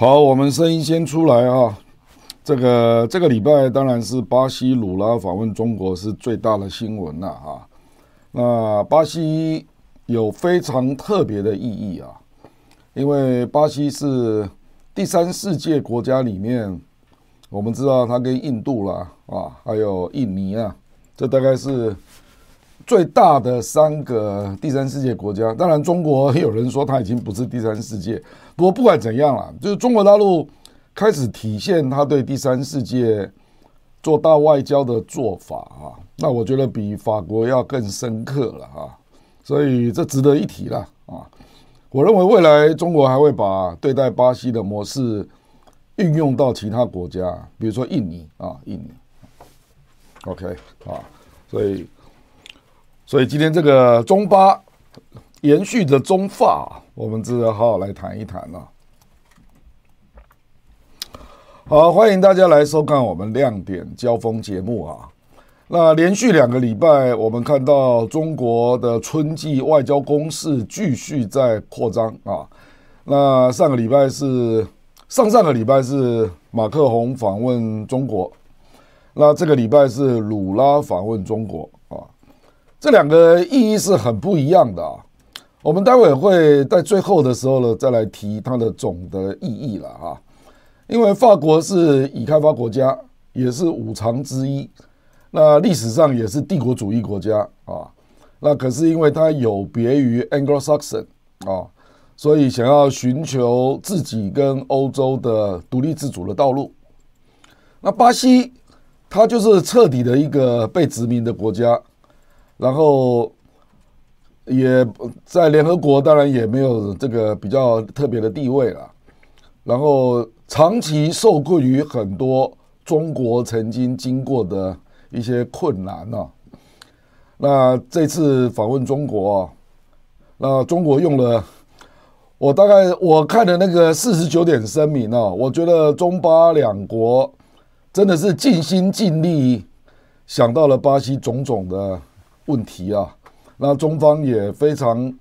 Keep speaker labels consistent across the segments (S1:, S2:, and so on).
S1: 好，我们声音先出来啊。这个这个礼拜当然是巴西鲁拉访问中国是最大的新闻了啊。那巴西有非常特别的意义啊，因为巴西是第三世界国家里面，我们知道它跟印度啦啊，还有印尼啊，这大概是最大的三个第三世界国家。当然，中国也有人说它已经不是第三世界。不过不管怎样啦，就是中国大陆开始体现他对第三世界做大外交的做法啊，那我觉得比法国要更深刻了啊，所以这值得一提了啊。我认为未来中国还会把对待巴西的模式运用到其他国家，比如说印尼啊，印尼。OK 啊，所以所以今天这个中巴延续着中法。我们值得好好来谈一谈了。好，欢迎大家来收看我们亮点交锋节目啊。那连续两个礼拜，我们看到中国的春季外交攻势继续在扩张啊。那上个礼拜是上上个礼拜是马克宏访问中国，那这个礼拜是鲁拉访问中国。这两个意义是很不一样的啊。我们待会会在最后的时候呢，再来提它的总的意义了啊。因为法国是已开发国家，也是五常之一，那历史上也是帝国主义国家啊。那可是因为它有别于 Anglo-Saxon 啊，所以想要寻求自己跟欧洲的独立自主的道路。那巴西，它就是彻底的一个被殖民的国家，然后。也在联合国，当然也没有这个比较特别的地位了。然后长期受困于很多中国曾经经过的一些困难呢。那这次访问中国，那中国用了我大概我看的那个四十九点声明呢，我觉得中巴两国真的是尽心尽力想到了巴西种种的问题啊。那中方也非常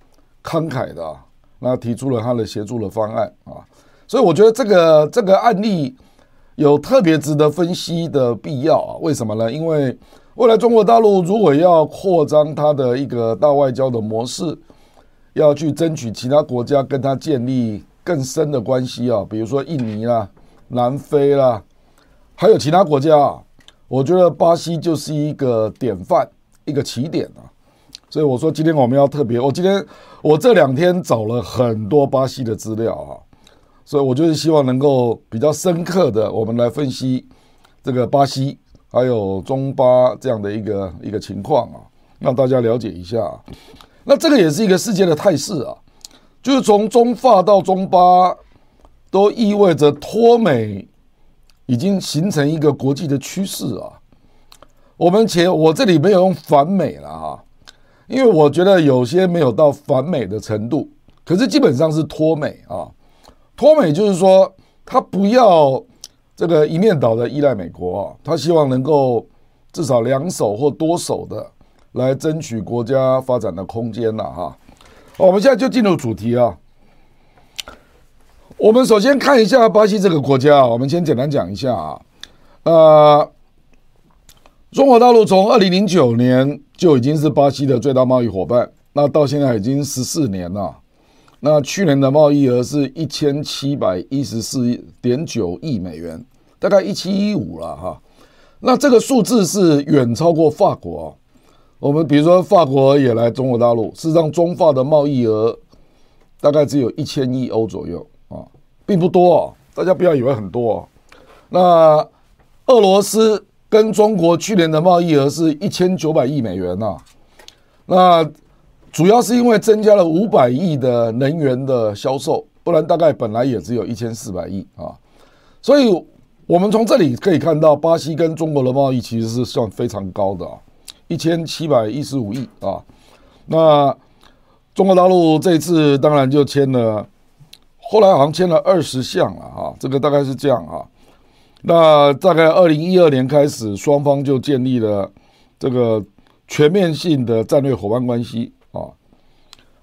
S1: 慷慨的，啊那提出了他的协助的方案啊，所以我觉得这个这个案例有特别值得分析的必要啊。为什么呢？因为未来中国大陆如果要扩张它的一个大外交的模式，要去争取其他国家跟它建立更深的关系啊，比如说印尼啦、南非啦，还有其他国家啊，我觉得巴西就是一个典范，一个起点啊。所以我说，今天我们要特别。我今天我这两天找了很多巴西的资料啊，所以我就是希望能够比较深刻的，我们来分析这个巴西还有中巴这样的一个一个情况啊，让大家了解一下。那这个也是一个世界的态势啊，就是从中法到中巴，都意味着脱美已经形成一个国际的趋势啊。我们且我这里没有用反美了哈。因为我觉得有些没有到反美的程度，可是基本上是脱美啊。脱美就是说，他不要这个一面倒的依赖美国，他希望能够至少两手或多手的来争取国家发展的空间了哈。我们现在就进入主题啊。我们首先看一下巴西这个国家，我们先简单讲一下啊。呃，中国大陆从二零零九年。就已经是巴西的最大贸易伙伴，那到现在已经十四年了。那去年的贸易额是一千七百一十四点九亿美元，大概一七一五了哈。那这个数字是远超过法国。我们比如说法国也来中国大陆，事实上中法的贸易额大概只有一千亿欧左右啊，并不多。大家不要以为很多。那俄罗斯。跟中国去年的贸易额是一千九百亿美元呐、啊，那主要是因为增加了五百亿的能源的销售，不然大概本来也只有一千四百亿啊。所以，我们从这里可以看到，巴西跟中国的贸易其实是算非常高的啊，一千七百一十五亿啊。那中国大陆这次当然就签了，后来好像签了二十项了哈，这个大概是这样啊。那大概二零一二年开始，双方就建立了这个全面性的战略伙伴关系啊。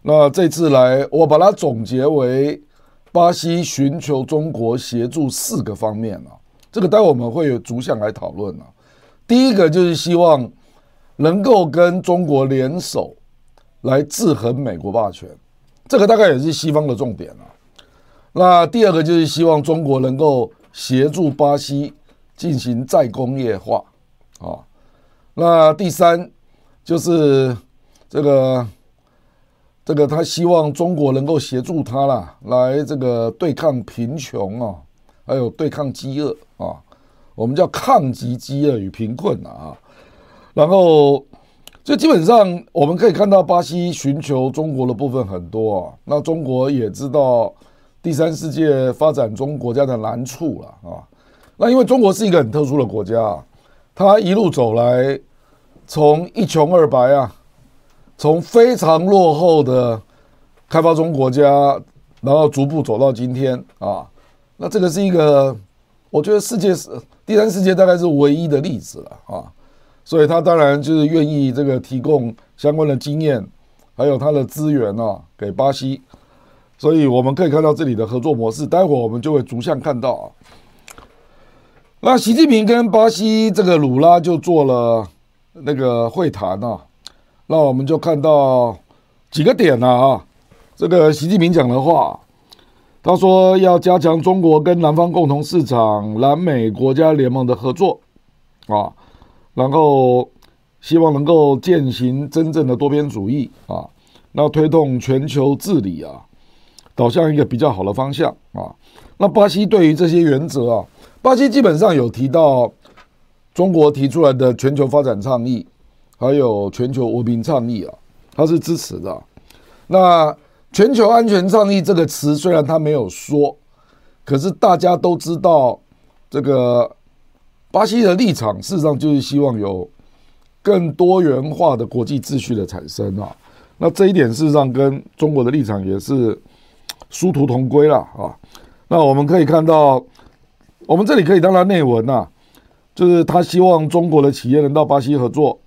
S1: 那这次来，我把它总结为巴西寻求中国协助四个方面啊，这个待会我们会有逐项来讨论啊。第一个就是希望能够跟中国联手来制衡美国霸权，这个大概也是西方的重点啊。那第二个就是希望中国能够协助巴西进行再工业化啊。那第三就是这个。这个他希望中国能够协助他啦，来这个对抗贫穷啊，还有对抗饥饿啊，我们叫抗击饥饿与贫困啊。然后，就基本上我们可以看到，巴西寻求中国的部分很多啊。那中国也知道第三世界发展中国家的难处了啊。那因为中国是一个很特殊的国家，它一路走来，从一穷二白啊。从非常落后的开发中国家，然后逐步走到今天啊，那这个是一个，我觉得世界是第三世界大概是唯一的例子了啊，所以他当然就是愿意这个提供相关的经验，还有他的资源啊给巴西，所以我们可以看到这里的合作模式，待会我们就会逐项看到啊。那习近平跟巴西这个鲁拉就做了那个会谈啊。那我们就看到几个点了啊，这个习近平讲的话，他说要加强中国跟南方共同市场、南美国家联盟的合作啊，然后希望能够践行真正的多边主义啊，那推动全球治理啊，导向一个比较好的方向啊。那巴西对于这些原则啊，巴西基本上有提到中国提出来的全球发展倡议。还有全球和平倡议啊，他是支持的。那全球安全倡议这个词虽然他没有说，可是大家都知道，这个巴西的立场事实上就是希望有更多元化的国际秩序的产生啊。那这一点事实上跟中国的立场也是殊途同归了啊。那我们可以看到，我们这里可以当然内文呐，就是他希望中国的企业能到巴西合作。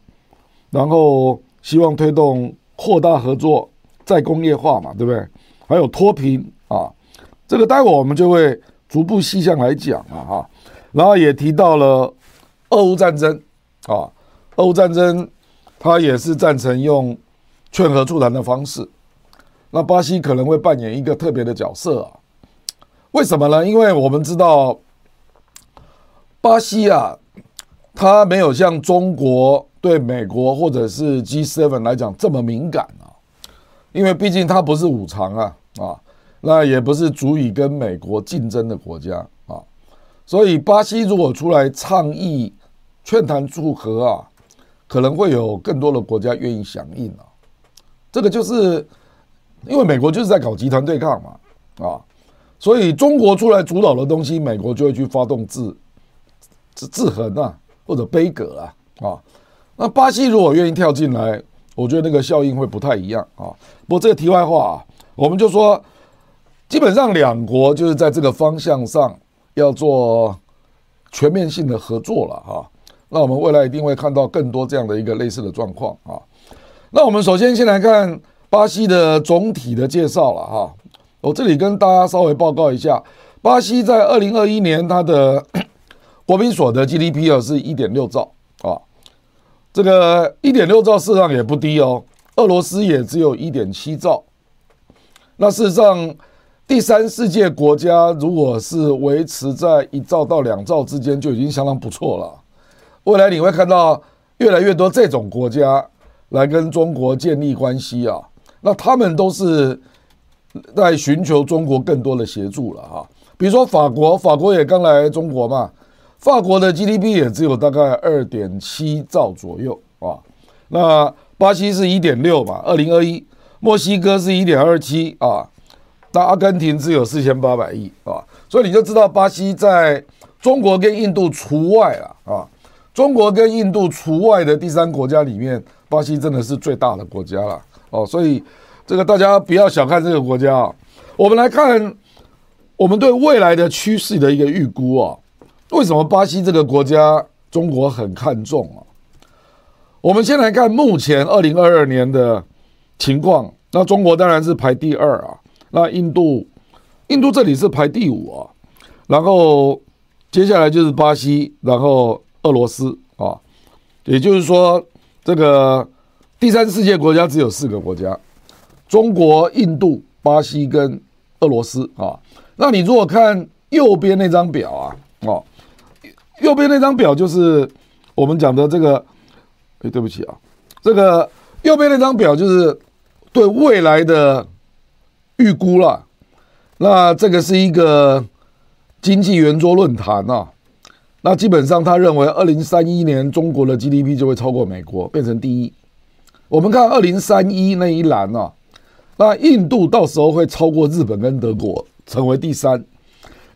S1: 然后希望推动扩大合作、再工业化嘛，对不对？还有脱贫啊，这个待会我们就会逐步细项来讲啊哈。然后也提到了俄乌战争啊，俄乌战争他也是赞成用劝和促谈的方式。那巴西可能会扮演一个特别的角色啊？为什么呢？因为我们知道巴西啊，它没有像中国。对美国或者是 G7 来讲这么敏感啊，因为毕竟它不是五常啊啊，那也不是足以跟美国竞争的国家啊，所以巴西如果出来倡议劝谈促和啊，可能会有更多的国家愿意响应啊。这个就是因为美国就是在搞集团对抗嘛啊，所以中国出来主导的东西，美国就会去发动制制制衡啊，或者杯葛啊啊。那巴西如果愿意跳进来，我觉得那个效应会不太一样啊。不过这个题外话啊，我们就说，基本上两国就是在这个方向上要做全面性的合作了哈。那我们未来一定会看到更多这样的一个类似的状况啊。那我们首先先来看巴西的总体的介绍了哈。我这里跟大家稍微报告一下，巴西在二零二一年它的 国民所得 GDP 啊是一点六兆啊。这个一点六兆事实上也不低哦，俄罗斯也只有一点七兆。那事实上，第三世界国家如果是维持在一兆到两兆之间，就已经相当不错了。未来你会看到越来越多这种国家来跟中国建立关系啊，那他们都是在寻求中国更多的协助了哈。比如说法国，法国也刚来中国嘛。法国的 GDP 也只有大概二点七兆左右啊，那巴西是一点六嘛，二零二一，墨西哥是一点二七啊，那阿根廷只有四千八百亿啊，所以你就知道巴西在中国跟印度除外了啊，中国跟印度除外的第三国家里面，巴西真的是最大的国家了。哦，所以这个大家不要小看这个国家啊，我们来看我们对未来的趋势的一个预估啊。为什么巴西这个国家中国很看重啊？我们先来看目前二零二二年的情况。那中国当然是排第二啊。那印度印度这里是排第五啊，然后接下来就是巴西，然后俄罗斯啊，也就是说，这个第三世界国家只有四个国家：中国、印度、巴西跟俄罗斯啊。那你如果看右边那张表啊，哦，右边那张表就是我们讲的这个，哎，对不起啊，这个右边那张表就是对未来的预估了。那这个是一个经济圆桌论坛啊，那基本上他认为，二零三一年中国的 GDP 就会超过美国，变成第一。我们看二零三一那一栏啊，那印度到时候会超过日本跟德国，成为第三。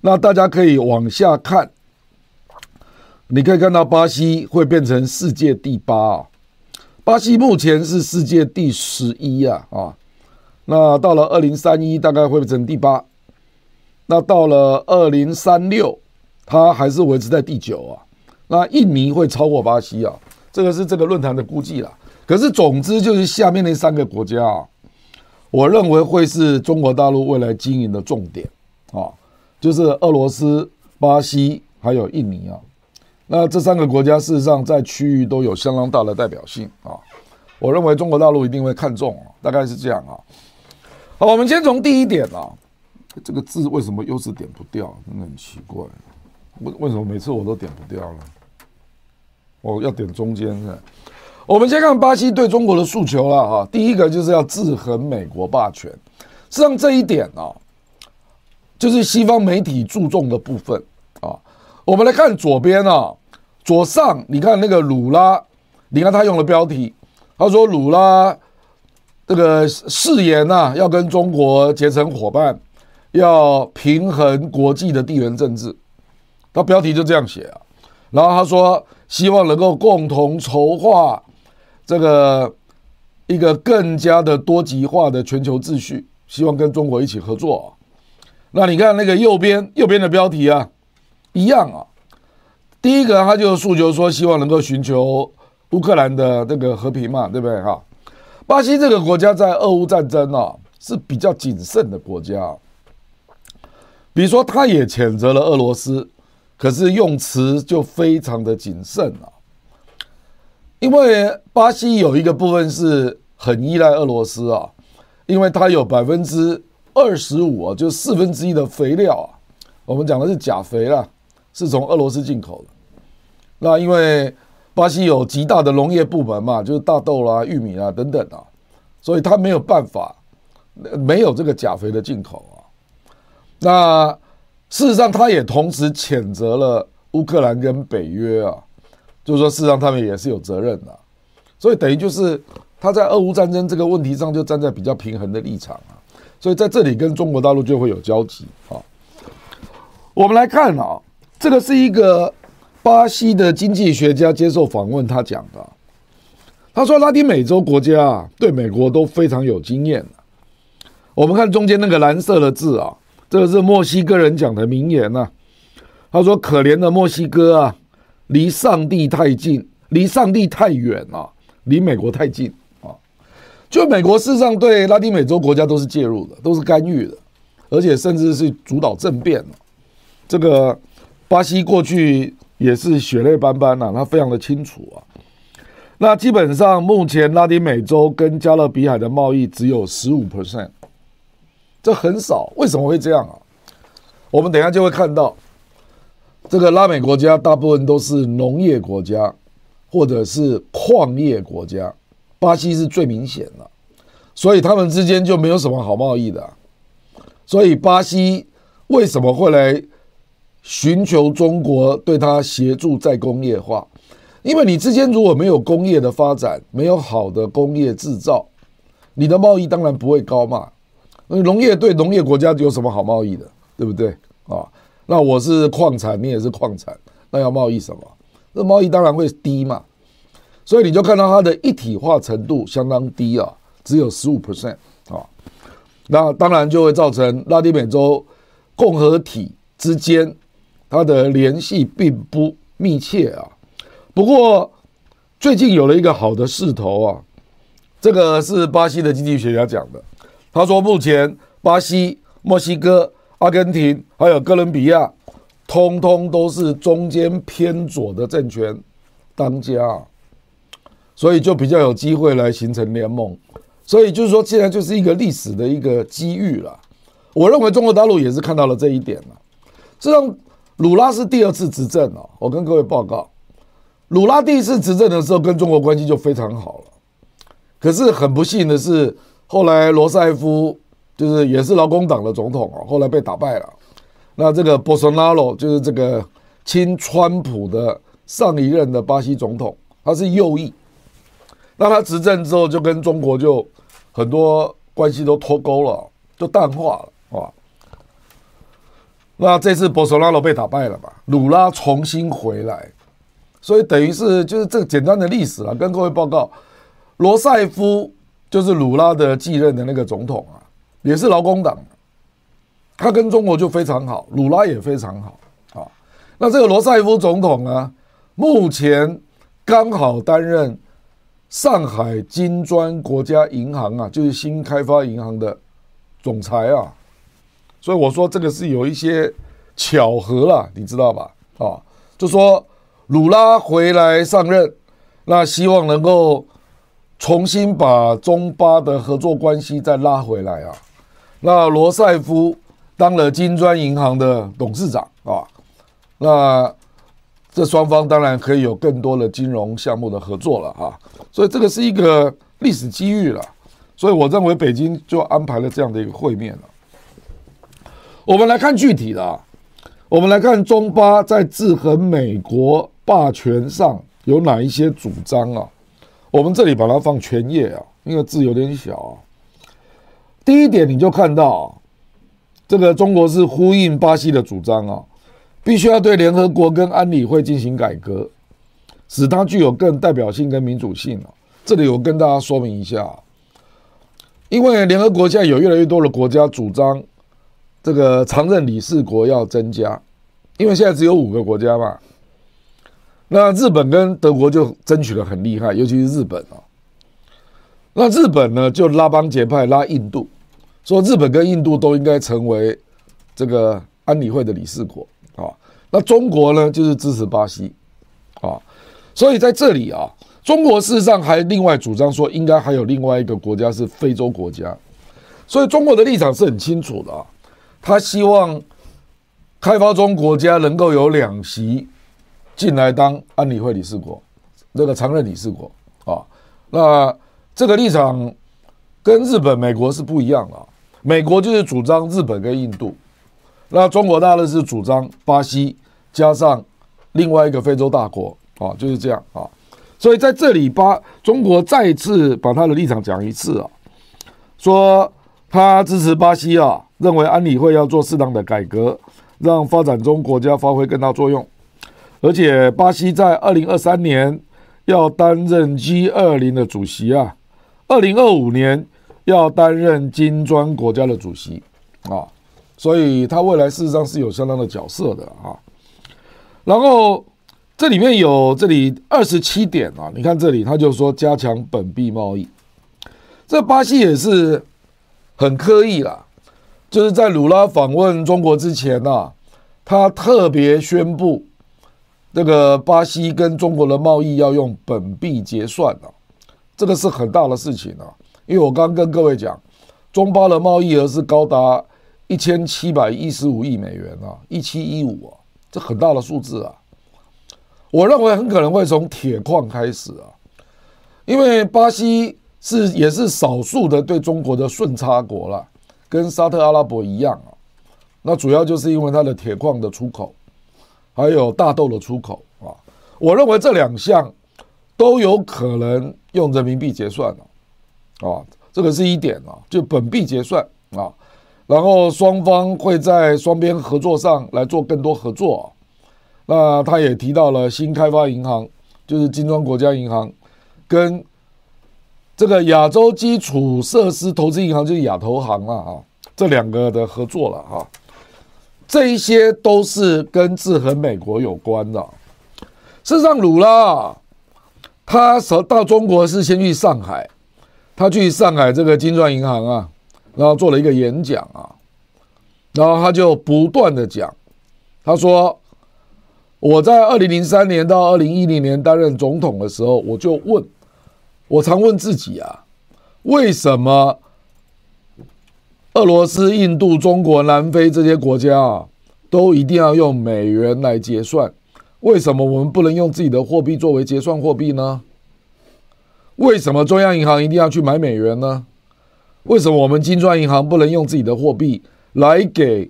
S1: 那大家可以往下看，你可以看到巴西会变成世界第八啊，巴西目前是世界第十一啊啊，那到了二零三一大概会变成第八。那到了二零三六，它还是维持在第九啊。那印尼会超过巴西啊，这个是这个论坛的估计啦。可是总之就是下面那三个国家啊，我认为会是中国大陆未来经营的重点啊，就是俄罗斯、巴西还有印尼啊。那这三个国家事实上在区域都有相当大的代表性啊。我认为中国大陆一定会看重啊，大概是这样啊。好，我们先从第一点啊。这个字为什么又是点不掉？真的很奇怪。为为什么每次我都点不掉呢？我要点中间的。我们先看巴西对中国的诉求了哈。第一个就是要制衡美国霸权。实际上这一点啊，就是西方媒体注重的部分啊。我们来看左边啊，左上你看那个鲁拉，你看他用的标题，他说鲁拉这个誓言呐，要跟中国结成伙伴。要平衡国际的地缘政治，他标题就这样写啊。然后他说，希望能够共同筹划这个一个更加的多极化的全球秩序，希望跟中国一起合作。那你看那个右边右边的标题啊，一样啊。第一个他就诉求说，希望能够寻求乌克兰的这个和平嘛，对不对哈？巴西这个国家在俄乌战争啊是比较谨慎的国家。比如说，他也谴责了俄罗斯，可是用词就非常的谨慎啊。因为巴西有一个部分是很依赖俄罗斯啊，因为它有百分之二十五啊，就四分之一的肥料啊，我们讲的是钾肥啦，是从俄罗斯进口的。那因为巴西有极大的农业部门嘛，就是大豆啦、玉米啦等等啊，所以它没有办法，没有这个钾肥的进口啊。那事实上，他也同时谴责了乌克兰跟北约啊，就是说，事实上他们也是有责任的，所以等于就是他在俄乌战争这个问题上就站在比较平衡的立场啊，所以在这里跟中国大陆就会有交集啊。我们来看啊，这个是一个巴西的经济学家接受访问，他讲的，他说拉丁美洲国家啊对美国都非常有经验。我们看中间那个蓝色的字啊。这个是墨西哥人讲的名言呐、啊，他说：“可怜的墨西哥啊，离上帝太近，离上帝太远啊，离美国太近啊。”就美国事实上对拉丁美洲国家都是介入的，都是干预的，而且甚至是主导政变。这个巴西过去也是血泪斑斑呐，他非常的清楚啊。那基本上目前拉丁美洲跟加勒比海的贸易只有十五 percent。这很少，为什么会这样啊？我们等下就会看到，这个拉美国家大部分都是农业国家，或者是矿业国家，巴西是最明显的，所以他们之间就没有什么好贸易的。所以巴西为什么会来寻求中国对他协助再工业化？因为你之间如果没有工业的发展，没有好的工业制造，你的贸易当然不会高嘛。农业对农业国家有什么好贸易的，对不对啊？那我是矿产，你也是矿产，那要贸易什么？那贸易当然会低嘛。所以你就看到它的一体化程度相当低啊，只有十五 percent 啊。那当然就会造成拉丁美洲共和体之间它的联系并不密切啊。不过最近有了一个好的势头啊，这个是巴西的经济学家讲的。他说，目前巴西、墨西哥、阿根廷还有哥伦比亚，通通都是中间偏左的政权当家，所以就比较有机会来形成联盟。所以就是说，现在就是一个历史的一个机遇了。我认为中国大陆也是看到了这一点了。这让鲁拉是第二次执政了。我跟各位报告，鲁拉第一次执政的时候跟中国关系就非常好了。可是很不幸的是，后来罗塞夫就是也是劳工党的总统啊，后来被打败了。那这个波索纳罗就是这个亲川普的上一任的巴西总统，他是右翼。那他执政之后就跟中国就很多关系都脱钩了，就淡化了。哇，那这次博索纳罗被打败了嘛？鲁拉重新回来，所以等于是就是这个简单的历史了。跟各位报告，罗塞夫就是鲁拉的继任的那个总统啊，也是劳工党，他跟中国就非常好，鲁拉也非常好啊。那这个罗塞夫总统呢，目前刚好担任上海金砖国家银行啊，就是新开发银行的总裁啊。所以我说这个是有一些巧合了，你知道吧？啊，就说鲁拉回来上任，那希望能够重新把中巴的合作关系再拉回来啊。那罗塞夫当了金砖银行的董事长啊，那这双方当然可以有更多的金融项目的合作了啊。所以这个是一个历史机遇了。所以我认为北京就安排了这样的一个会面了。我们来看具体的啊，我们来看中巴在制衡美国霸权上有哪一些主张啊？我们这里把它放全页啊，因为字有点小啊。第一点，你就看到这个中国是呼应巴西的主张啊，必须要对联合国跟安理会进行改革，使它具有更代表性跟民主性啊。这里我跟大家说明一下，因为联合国现在有越来越多的国家主张。这个常任理事国要增加，因为现在只有五个国家嘛。那日本跟德国就争取得很厉害，尤其是日本啊。那日本呢就拉帮结派拉印度，说日本跟印度都应该成为这个安理会的理事国啊。那中国呢就是支持巴西啊，所以在这里啊，中国事实上还另外主张说，应该还有另外一个国家是非洲国家，所以中国的立场是很清楚的啊。他希望开发中国家能够有两席进来当安理会理事国，这个常任理事国啊。那这个立场跟日本、美国是不一样的。美国就是主张日本跟印度，那中国大陆是主张巴西加上另外一个非洲大国啊，就是这样啊。所以在这里，巴中国再次把他的立场讲一次啊，说他支持巴西啊。认为安理会要做适当的改革，让发展中国家发挥更大作用。而且巴西在二零二三年要担任 G 二零的主席啊，二零二五年要担任金砖国家的主席啊，所以他未来事实上是有相当的角色的啊。然后这里面有这里二十七点啊，你看这里他就说加强本币贸易，这巴西也是很刻意啦。就是在鲁拉访问中国之前啊，他特别宣布，这个巴西跟中国的贸易要用本币结算啊，这个是很大的事情啊。因为我刚跟各位讲，中巴的贸易额是高达一千七百一十五亿美元啊，一七一五啊，这很大的数字啊。我认为很可能会从铁矿开始啊，因为巴西是也是少数的对中国的顺差国了。跟沙特阿拉伯一样啊，那主要就是因为它的铁矿的出口，还有大豆的出口啊。我认为这两项都有可能用人民币结算啊，啊这个是一点啊，就本币结算啊，然后双方会在双边合作上来做更多合作。那他也提到了新开发银行，就是金砖国家银行跟。这个亚洲基础设施投资银行就是亚投行了啊，这两个的合作了哈，这一些都是跟制衡美国有关的。事实上，鲁拉他到中国是先去上海，他去上海这个金砖银行啊，然后做了一个演讲啊，然后他就不断的讲，他说我在二零零三年到二零一零年担任总统的时候，我就问，我常问自己啊，为什么俄罗斯、印度、中国、南非这些国家啊，都一定要用美元来结算？为什么我们不能用自己的货币作为结算货币呢？为什么中央银行一定要去买美元呢？为什么我们金砖银行不能用自己的货币来给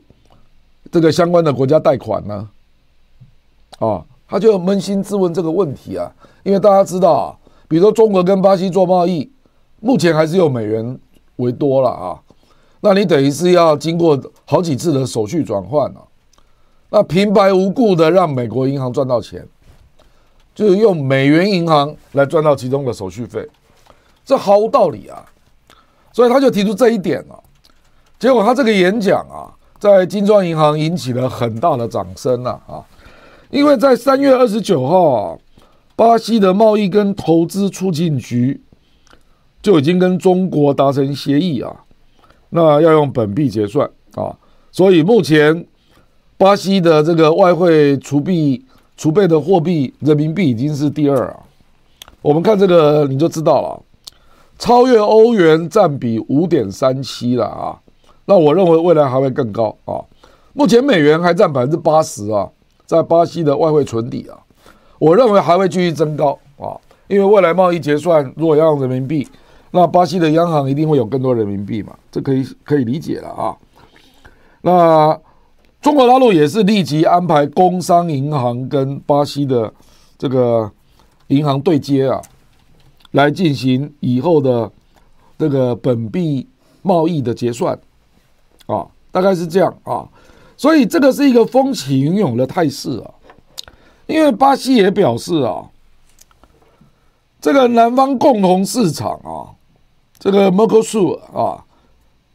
S1: 这个相关的国家贷款呢？啊，他就扪心自问这个问题啊，因为大家知道啊，比如说中国跟巴西做贸易，目前还是用美元为多了啊，那你等于是要经过好几次的手续转换啊，那平白无故的让美国银行赚到钱，就是用美元银行来赚到其中的手续费，这毫无道理啊。所以他就提出这一点了，结果他这个演讲啊，在金砖银行引起了很大的掌声啊啊！因为在三月二十九号啊，巴西的贸易跟投资促进局就已经跟中国达成协议啊，那要用本币结算啊，所以目前巴西的这个外汇储备储备的货币人民币已经是第二啊，我们看这个你就知道了。超越欧元占比五点三七了啊，那我认为未来还会更高啊。目前美元还占百分之八十啊，在巴西的外汇存底啊，我认为还会继续增高啊，因为未来贸易结算如果要用人民币，那巴西的央行一定会有更多人民币嘛，这可以可以理解了啊。那中国大陆也是立即安排工商银行跟巴西的这个银行对接啊。来进行以后的这个本币贸易的结算，啊，大概是这样啊，所以这个是一个风起云涌的态势啊，因为巴西也表示啊，这个南方共同市场啊，这个 Mercosur 啊，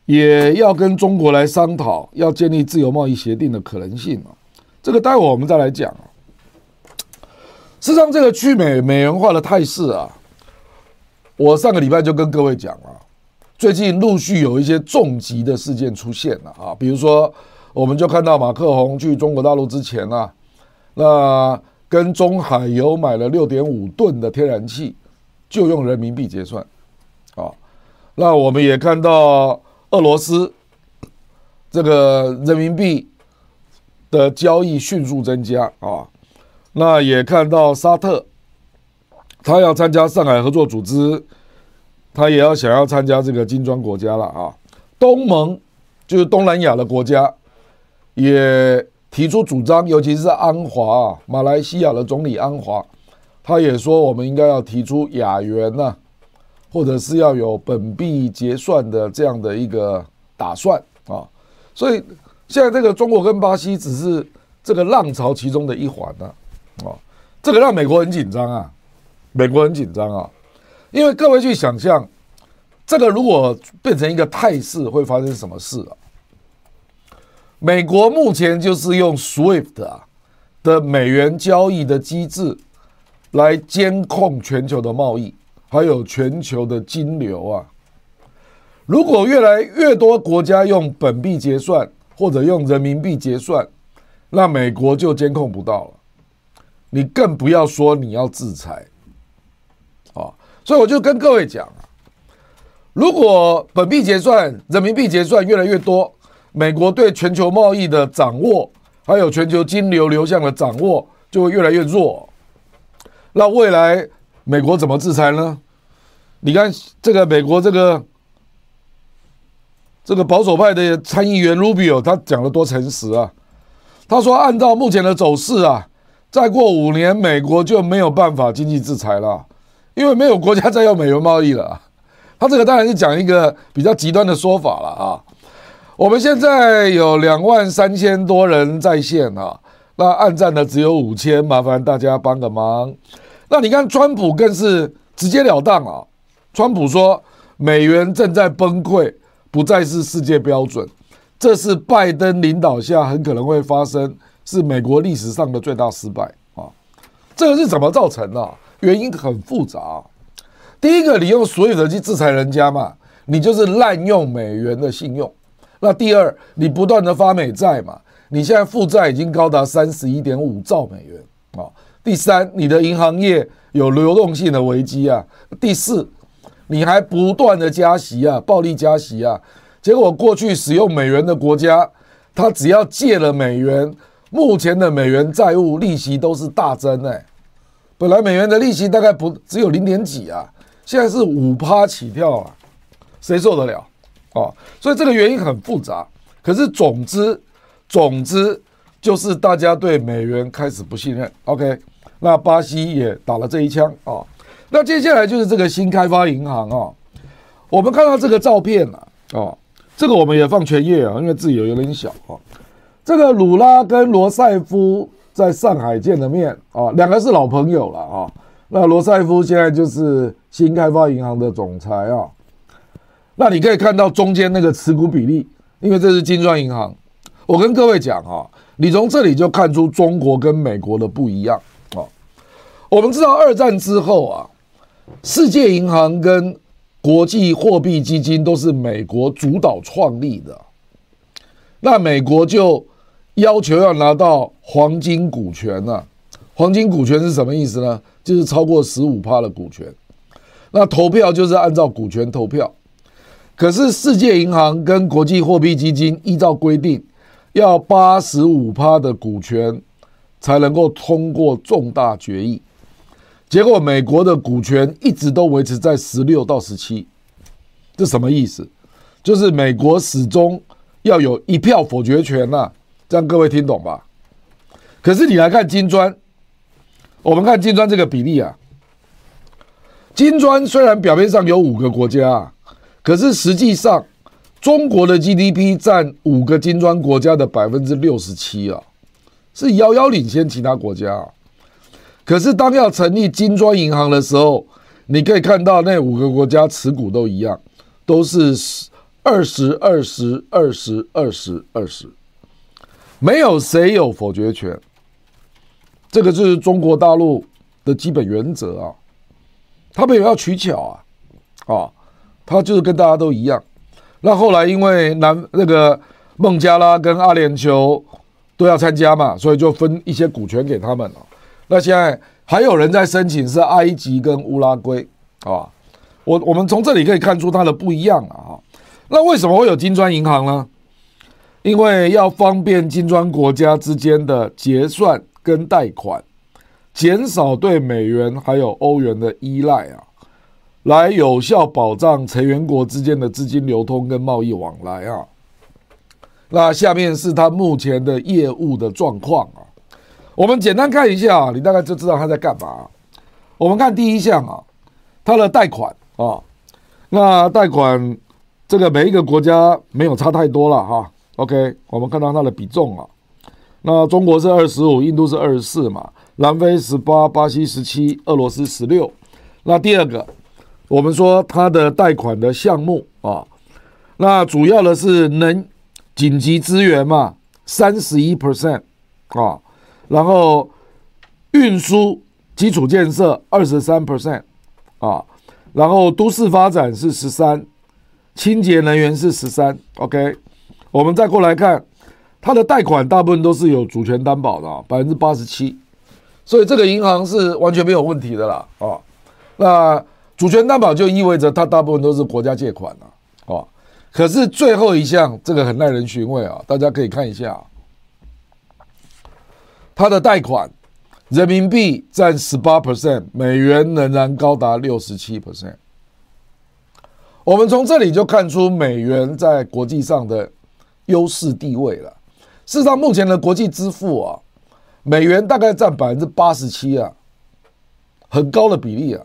S1: 也要跟中国来商讨要建立自由贸易协定的可能性啊，这个待会我们再来讲啊。事实上，这个去美美元化的态势啊。我上个礼拜就跟各位讲了，最近陆续有一些重击的事件出现了啊，比如说，我们就看到马克宏去中国大陆之前啊，那跟中海油买了六点五吨的天然气，就用人民币结算，啊，那我们也看到俄罗斯这个人民币的交易迅速增加啊，那也看到沙特。他要参加上海合作组织，他也要想要参加这个金砖国家了啊。东盟就是东南亚的国家，也提出主张，尤其是安华啊，马来西亚的总理安华，他也说我们应该要提出亚元呐，或者是要有本币结算的这样的一个打算啊。所以现在这个中国跟巴西只是这个浪潮其中的一环呢，啊，这个让美国很紧张啊。美国很紧张啊，因为各位去想象，这个如果变成一个态势，会发生什么事啊？美国目前就是用 SWIFT 啊的美元交易的机制来监控全球的贸易，还有全球的金流啊。如果越来越多国家用本币结算或者用人民币结算，那美国就监控不到了。你更不要说你要制裁啊。所以我就跟各位讲，如果本币结算、人民币结算越来越多，美国对全球贸易的掌握，还有全球金流流向的掌握就会越来越弱。那未来美国怎么制裁呢？你看这个美国这个这个保守派的参议员 Rubio 他讲得多诚实啊，他说按照目前的走势啊，再过五年美国就没有办法经济制裁了。因为没有国家再用美元贸易了，他这个当然是讲一个比较极端的说法了啊。我们现在有两万三千多人在线啊，那按赞的只有五千，麻烦大家帮个忙。那你看，川普更是直截了当啊，川普说美元正在崩溃，不再是世界标准，这是拜登领导下很可能会发生，是美国历史上的最大失败啊。这个是怎么造成的？原因很复杂。第一个，你用所有的去制裁人家嘛，你就是滥用美元的信用。那第二，你不断的发美债嘛，你现在负债已经高达三十一点五兆美元啊。第三，你的银行业有流动性的危机啊。第四，你还不断的加息啊，暴力加息啊。结果过去使用美元的国家，它只要借了美元，目前的美元债务利息都是大增哎。本来美元的利息大概不只有零点几啊，现在是五趴起跳啊，谁受得了？哦，所以这个原因很复杂。可是总之，总之就是大家对美元开始不信任。OK，那巴西也打了这一枪啊。那接下来就是这个新开发银行啊，我们看到这个照片了哦，这个我们也放全页啊，因为字有有点小啊。这个鲁拉跟罗塞夫。在上海见的面啊，两个是老朋友了啊。那罗塞夫现在就是新开发银行的总裁啊。那你可以看到中间那个持股比例，因为这是金砖银行。我跟各位讲啊，你从这里就看出中国跟美国的不一样。我们知道二战之后啊，世界银行跟国际货币基金都是美国主导创立的，那美国就。要求要拿到黄金股权呐，黄金股权是什么意思呢？就是超过十五趴的股权。那投票就是按照股权投票。可是世界银行跟国际货币基金依照规定，要八十五趴的股权才能够通过重大决议。结果美国的股权一直都维持在十六到十七，这什么意思？就是美国始终要有一票否决权呐。这样各位听懂吧？可是你来看金砖，我们看金砖这个比例啊，金砖虽然表面上有五个国家，啊可是实际上中国的 GDP 占五个金砖国家的百分之六十七啊，是遥遥领先其他国家啊。可是当要成立金砖银行的时候，你可以看到那五个国家持股都一样，都是二十二十二十二十二十。没有谁有否决权，这个就是中国大陆的基本原则啊。他们也要取巧啊，啊，他就是跟大家都一样。那后来因为南那个孟加拉跟阿联酋都要参加嘛，所以就分一些股权给他们了。那现在还有人在申请是埃及跟乌拉圭啊。我我们从这里可以看出它的不一样啊。那为什么会有金砖银行呢？因为要方便金砖国家之间的结算跟贷款，减少对美元还有欧元的依赖啊，来有效保障成员国之间的资金流通跟贸易往来啊。那下面是他目前的业务的状况啊，我们简单看一下啊，你大概就知道他在干嘛。我们看第一项啊，他的贷款啊，那贷款这个每一个国家没有差太多了哈。OK，我们看到它的比重啊，那中国是二十五，印度是二十四嘛，南非十八，巴西十七，俄罗斯十六。那第二个，我们说它的贷款的项目啊，那主要的是能紧急资源嘛，三十一 percent 啊，然后运输基础建设二十三 percent 啊，然后都市发展是十三，清洁能源是十三，OK。我们再过来看，它的贷款大部分都是有主权担保的啊，百分之八十七，所以这个银行是完全没有问题的啦啊。那主权担保就意味着它大部分都是国家借款了啊。可是最后一项这个很耐人寻味啊，大家可以看一下，它的贷款人民币占十八 percent，美元仍然高达六十七 percent。我们从这里就看出美元在国际上的。优势地位了。事实上，目前的国际支付啊，美元大概占百分之八十七啊，很高的比例啊。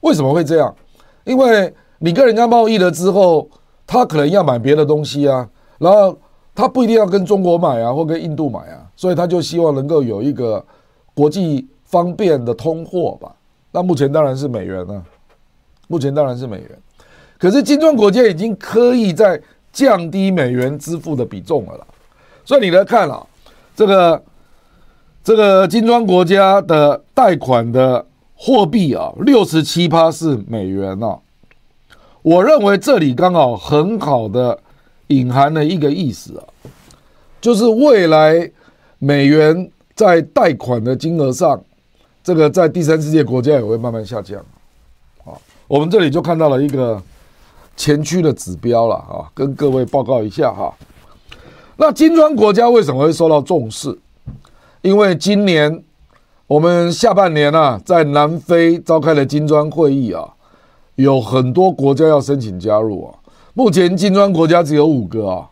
S1: 为什么会这样？因为你跟人家贸易了之后，他可能要买别的东西啊，然后他不一定要跟中国买啊，或跟印度买啊，所以他就希望能够有一个国际方便的通货吧。那目前当然是美元啊，目前当然是美元。可是金砖国家已经刻意在。降低美元支付的比重了啦，所以你来看啊，这个这个金砖国家的贷款的货币啊，六十七趴是美元啊。我认为这里刚好很好的隐含了一个意思啊，就是未来美元在贷款的金额上，这个在第三世界国家也会慢慢下降。啊，我们这里就看到了一个前驱的指标了啊，跟各位报告一下哈。那金砖国家为什么会受到重视？因为今年我们下半年啊，在南非召开了金砖会议啊，有很多国家要申请加入啊。目前金砖国家只有五个啊，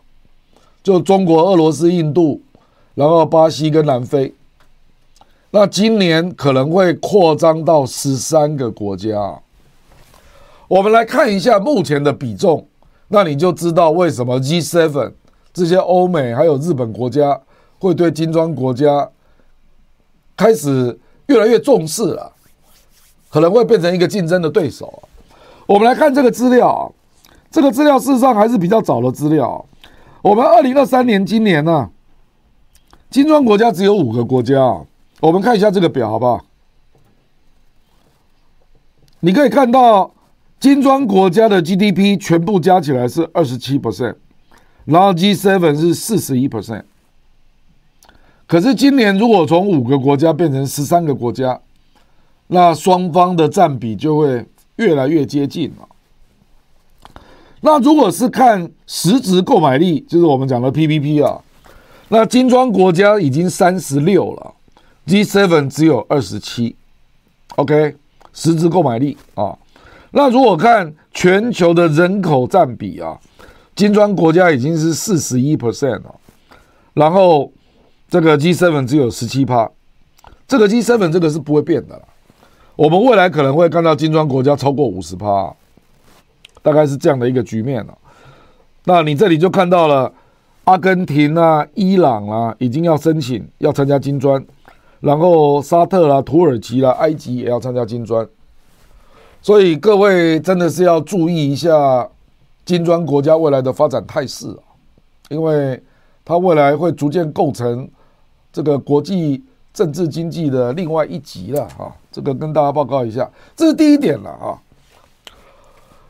S1: 就中国、俄罗斯、印度，然后巴西跟南非。那今年可能会扩张到十三个国家。我们来看一下目前的比重，那你就知道为什么 G7。这些欧美还有日本国家会对金砖国家开始越来越重视了，可能会变成一个竞争的对手。我们来看这个资料，这个资料事实上还是比较早的资料。我们二零二三年今年呢，金砖国家只有五个国家。我们看一下这个表，好不好？你可以看到金砖国家的 GDP 全部加起来是二十七 percent。然后 G7 是四十一 percent，可是今年如果从五个国家变成十三个国家，那双方的占比就会越来越接近了。那如果是看实质购买力，就是我们讲的 PPP 啊，那金砖国家已经三十六了，G7 只有二十七，OK，实质购买力啊。那如果看全球的人口占比啊。金砖国家已经是四十一 percent 了，然后这个 G7 只有十七趴，这个 G7 这个是不会变的。我们未来可能会看到金砖国家超过五十趴，大概是这样的一个局面了。那你这里就看到了阿根廷啊、伊朗啊，已经要申请要参加金砖，然后沙特啦、土耳其啦、埃及也要参加金砖，所以各位真的是要注意一下。金砖国家未来的发展态势啊，因为它未来会逐渐构成这个国际政治经济的另外一极了啊。这个跟大家报告一下，这是第一点了啊。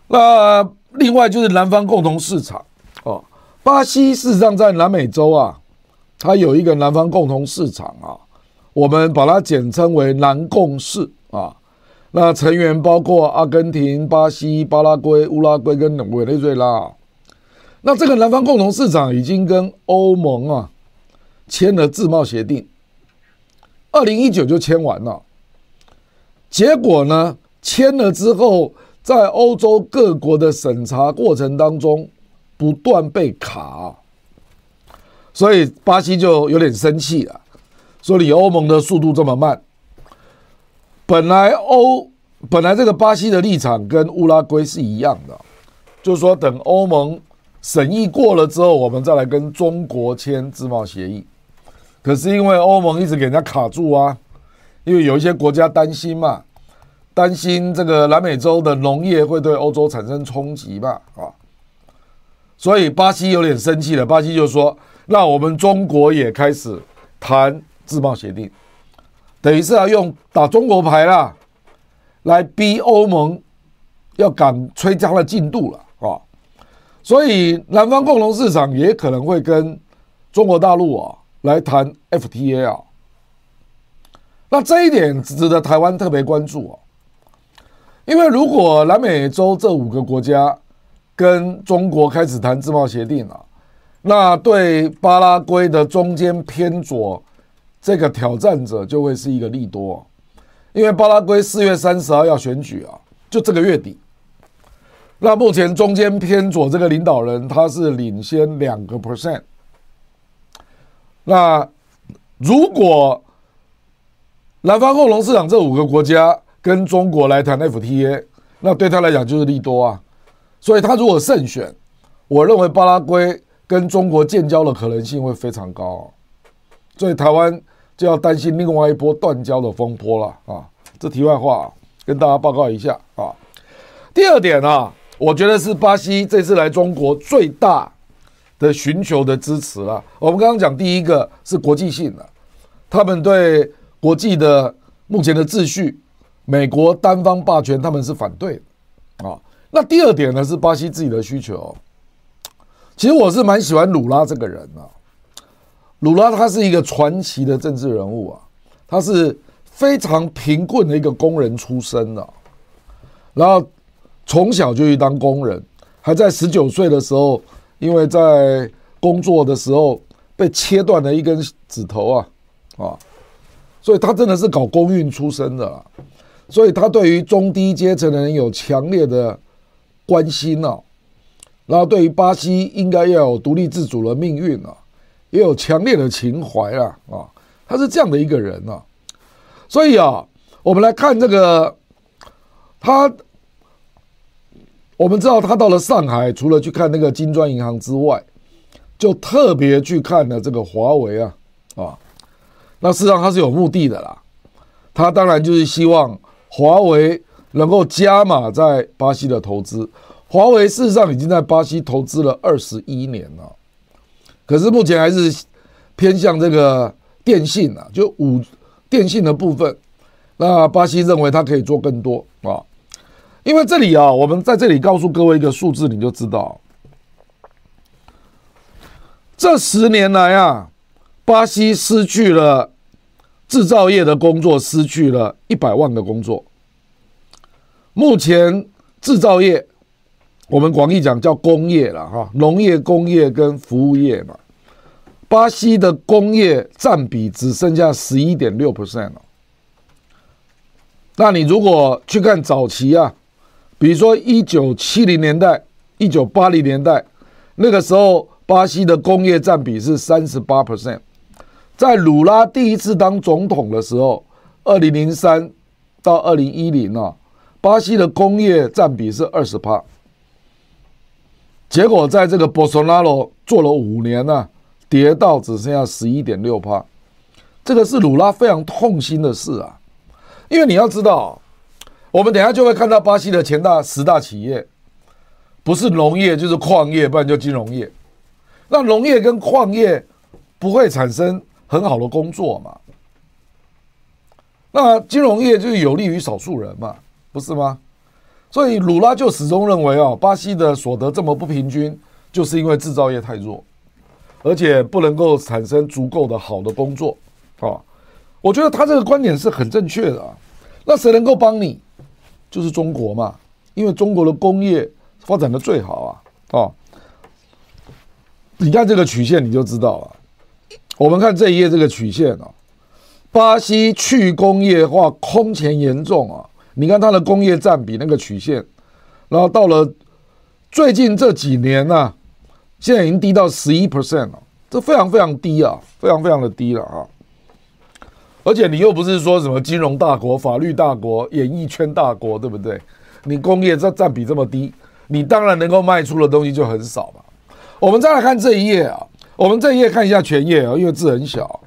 S1: 那另外就是南方共同市场，巴西事实上在南美洲啊，它有一个南方共同市场啊，我们把它简称为南共市啊。那成员包括阿根廷、巴西、巴拉圭、乌拉圭跟委内瑞拉。那这个南方共同市场已经跟欧盟啊签了自贸协定，二零一九就签完了。结果呢，签了之后，在欧洲各国的审查过程当中不断被卡，所以巴西就有点生气了，说你欧盟的速度这么慢。本来欧本来这个巴西的立场跟乌拉圭是一样的，就是说等欧盟审议过了之后，我们再来跟中国签自贸协议。可是因为欧盟一直给人家卡住啊，因为有一些国家担心嘛，担心这个南美洲的农业会对欧洲产生冲击嘛，啊，所以巴西有点生气了。巴西就说：“那我们中国也开始谈自贸协定。”等于是要用打中国牌啦，来逼欧盟要赶催加了进度了啊！所以南方共同市场也可能会跟中国大陆啊来谈 FTA 啊。那这一点值得台湾特别关注啊，因为如果南美洲这五个国家跟中国开始谈自贸协定了，那对巴拉圭的中间偏左。这个挑战者就会是一个利多，因为巴拉圭四月三十号要选举啊，就这个月底。那目前中间偏左这个领导人他是领先两个 percent。那如果南方共同市场这五个国家跟中国来谈 FTA，那对他来讲就是利多啊。所以他如果胜选，我认为巴拉圭跟中国建交的可能性会非常高。所以台湾。就要担心另外一波断交的风波了啊！这题外话跟大家报告一下啊。第二点啊，我觉得是巴西这次来中国最大的寻求的支持了。我们刚刚讲第一个是国际性的，他们对国际的目前的秩序，美国单方霸权他们是反对的啊。那第二点呢是巴西自己的需求，其实我是蛮喜欢鲁拉这个人啊。鲁拉他是一个传奇的政治人物啊，他是非常贫困的一个工人出身的，然后从小就去当工人，还在十九岁的时候，因为在工作的时候被切断了一根指头啊。啊，所以他真的是搞工运出身的，所以他对于中低阶层的人有强烈的关心啊，然后对于巴西应该要有独立自主的命运啊。也有强烈的情怀啊啊，他是这样的一个人啊，所以啊，我们来看这个他，我们知道他到了上海，除了去看那个金砖银行之外，就特别去看了这个华为啊啊，那事实上他是有目的的啦，他当然就是希望华为能够加码在巴西的投资，华为事实上已经在巴西投资了二十一年了。可是目前还是偏向这个电信啊，就五电信的部分。那巴西认为它可以做更多啊，因为这里啊，我们在这里告诉各位一个数字，你就知道，这十年来啊，巴西失去了制造业的工作，失去了一百万个工作。目前制造业。我们广义讲叫工业了哈，农业、工业跟服务业嘛。巴西的工业占比只剩下十一点六 percent 了。那你如果去看早期啊，比如说一九七零年代、一九八零年代，那个时候巴西的工业占比是三十八 percent。在鲁拉第一次当总统的时候，二零零三到二零一零啊，巴西的工业占比是二十趴。结果在这个博索纳罗做了五年呢、啊，跌到只剩下十一点六趴，这个是鲁拉非常痛心的事啊！因为你要知道，我们等下就会看到巴西的前大十大企业，不是农业就是矿业，不然就金融业。那农业跟矿业不会产生很好的工作嘛？那金融业就是有利于少数人嘛，不是吗？所以鲁拉就始终认为啊，巴西的所得这么不平均，就是因为制造业太弱，而且不能够产生足够的好的工作啊。我觉得他这个观点是很正确的啊。那谁能够帮你？就是中国嘛，因为中国的工业发展的最好啊啊。你看这个曲线你就知道了。我们看这一页这个曲线啊，巴西去工业化空前严重啊。你看它的工业占比那个曲线，然后到了最近这几年呢、现在已经低到十一 percent 了，这非常非常低啊，非常非常的低了啊！而且你又不是说什么金融大国、法律大国、演艺圈大国，对不对？你工业这占比这么低，你当然能够卖出的东西就很少嘛。我们再来看这一页啊，我们这一页看一下全页啊，因为字很小，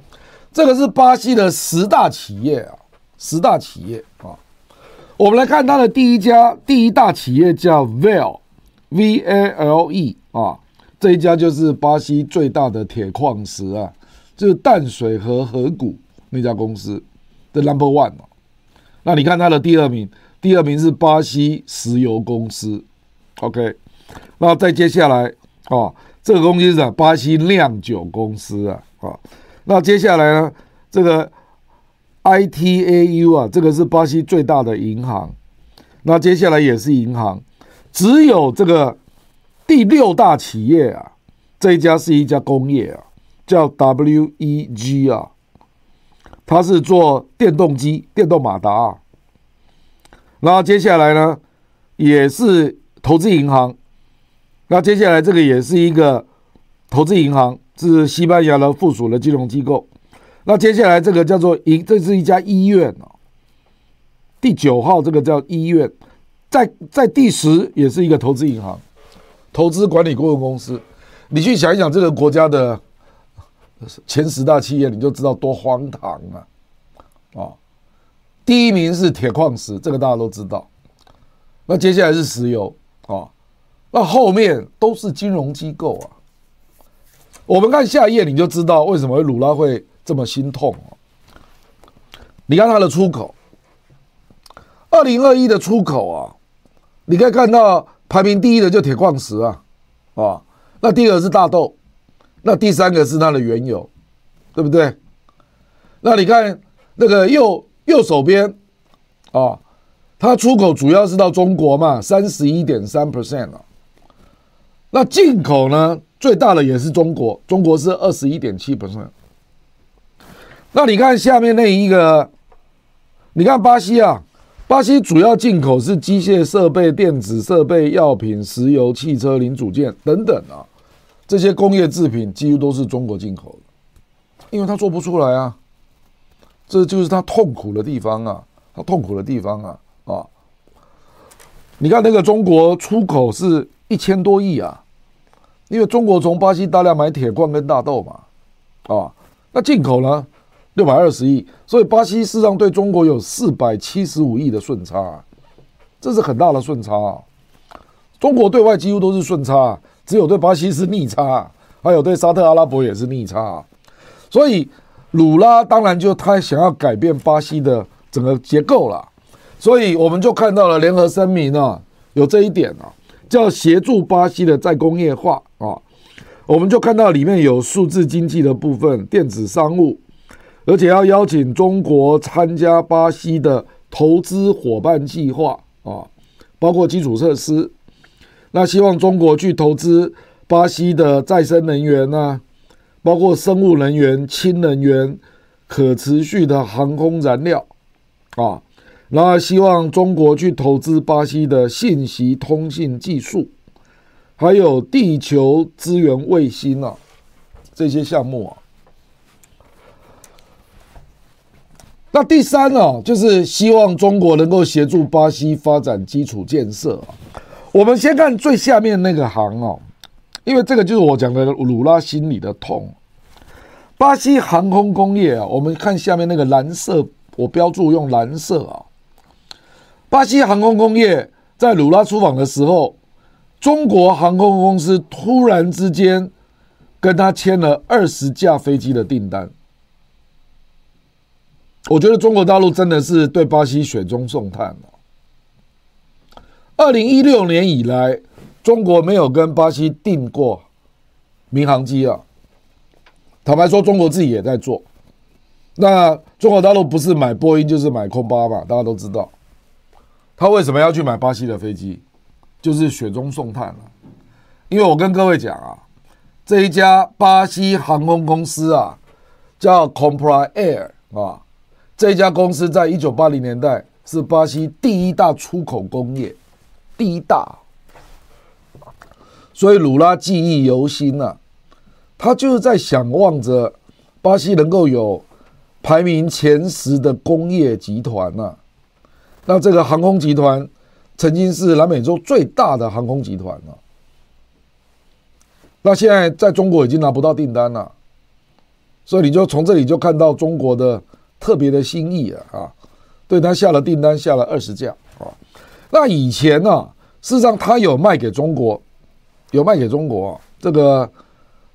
S1: 这个是巴西的十大企业啊，十大企业啊。我们来看它的第一家第一大企业叫 Vale，V-A-L-E 啊，这一家就是巴西最大的铁矿石啊，就是淡水河河谷那家公司的 Number One 嘛。那你看它的第二名，第二名是巴西石油公司，OK。那再接下来啊，这个公司是巴西酿酒公司啊，啊，那接下来呢，这个。ITAU 啊，这个是巴西最大的银行，那接下来也是银行，只有这个第六大企业啊，这一家是一家工业啊，叫 WEG 啊，它是做电动机、电动马达啊。那接下来呢，也是投资银行，那接下来这个也是一个投资银行，是西班牙的附属的金融机构。那接下来这个叫做医，这是一家医院哦。第九号这个叫医院，在在第十也是一个投资银行，投资管理顾问公司。你去想一想这个国家的前十大企业，你就知道多荒唐啊！啊，第一名是铁矿石，这个大家都知道。那接下来是石油啊，那后面都是金融机构啊。我们看下一页，你就知道为什么会鲁拉会。这么心痛哦！你看它的出口，二零二一的出口啊，你可以看到排名第一的就铁矿石啊，啊，那第二个是大豆，那第三个是它的原油，对不对？那你看那个右右手边啊，它出口主要是到中国嘛，三十一点三 percent 啊。那进口呢，最大的也是中国，中国是二十一点七 percent。那你看下面那一个，你看巴西啊，巴西主要进口是机械设备、电子设备、药品、石油、汽车零组件等等啊，这些工业制品几乎都是中国进口的，因为他做不出来啊，这就是他痛苦的地方啊，他痛苦的地方啊啊！你看那个中国出口是一千多亿啊，因为中国从巴西大量买铁矿跟大豆嘛，啊，那进口呢？六百二十亿，所以巴西事实上对中国有四百七十五亿的顺差，这是很大的顺差啊。中国对外几乎都是顺差，只有对巴西是逆差，还有对沙特阿拉伯也是逆差。所以鲁拉当然就他想要改变巴西的整个结构了，所以我们就看到了联合声明啊，有这一点啊，叫协助巴西的再工业化啊。我们就看到里面有数字经济的部分，电子商务。而且要邀请中国参加巴西的投资伙伴计划啊，包括基础设施。那希望中国去投资巴西的再生能源啊，包括生物能源、氢能源、可持续的航空燃料啊。然后希望中国去投资巴西的信息通信技术，还有地球资源卫星啊这些项目啊。那第三哦，就是希望中国能够协助巴西发展基础建设啊。我们先看最下面那个行哦，因为这个就是我讲的鲁拉心里的痛。巴西航空工业啊，我们看下面那个蓝色，我标注用蓝色啊。巴西航空工业在鲁拉出访的时候，中国航空公司突然之间跟他签了二十架飞机的订单。我觉得中国大陆真的是对巴西雪中送炭了。二零一六年以来，中国没有跟巴西订过民航机啊。坦白说，中国自己也在做。那中国大陆不是买波音就是买空巴嘛？大家都知道。他为什么要去买巴西的飞机？就是雪中送炭了。因为我跟各位讲啊，这一家巴西航空公司啊，叫 Compra Air 啊。这家公司在一九八零年代是巴西第一大出口工业，第一大，所以鲁拉记忆犹新呐。他就是在想望着巴西能够有排名前十的工业集团呐。那这个航空集团曾经是南美洲最大的航空集团了，那现在在中国已经拿不到订单了，所以你就从这里就看到中国的。特别的心意啊啊，对他下了订单，下了二十架啊。那以前呢、啊，事实上他有卖给中国，有卖给中国，这个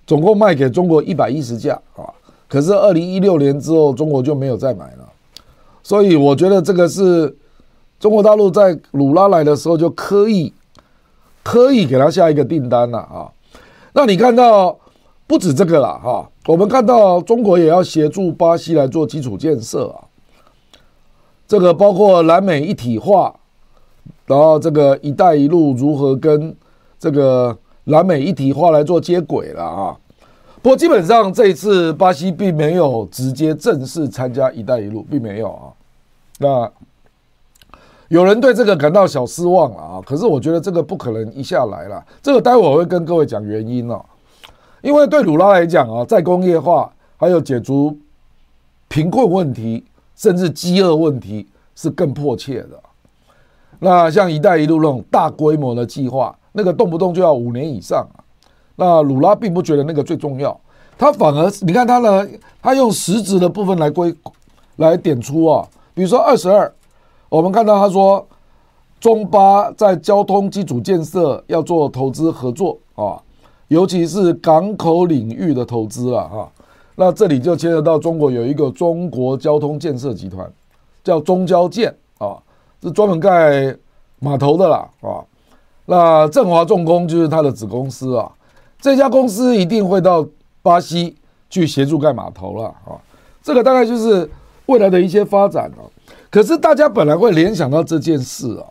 S1: 总共卖给中国一百一十架啊。可是二零一六年之后，中国就没有再买了。所以我觉得这个是中国大陆在鲁拉来的时候就刻意刻意给他下一个订单了啊。那你看到不止这个了哈。我们看到中国也要协助巴西来做基础建设啊，这个包括南美一体化，然后这个“一带一路”如何跟这个南美一体化来做接轨了啊？不过基本上这一次巴西并没有直接正式参加“一带一路”，并没有啊。那有人对这个感到小失望了啊，可是我觉得这个不可能一下来了，这个待会我会跟各位讲原因哦。因为对鲁拉来讲啊，再工业化还有解除贫困问题，甚至饥饿问题是更迫切的。那像“一带一路”那种大规模的计划，那个动不动就要五年以上。那鲁拉并不觉得那个最重要，他反而你看他呢，他用实质的部分来归来点出啊，比如说二十二，我们看到他说中巴在交通基础建设要做投资合作啊。尤其是港口领域的投资了哈，那这里就牵扯到中国有一个中国交通建设集团，叫中交建啊，是专门盖码头的啦啊。那振华重工就是它的子公司啊。这家公司一定会到巴西去协助盖码头了啊。这个大概就是未来的一些发展了。可是大家本来会联想到这件事啊，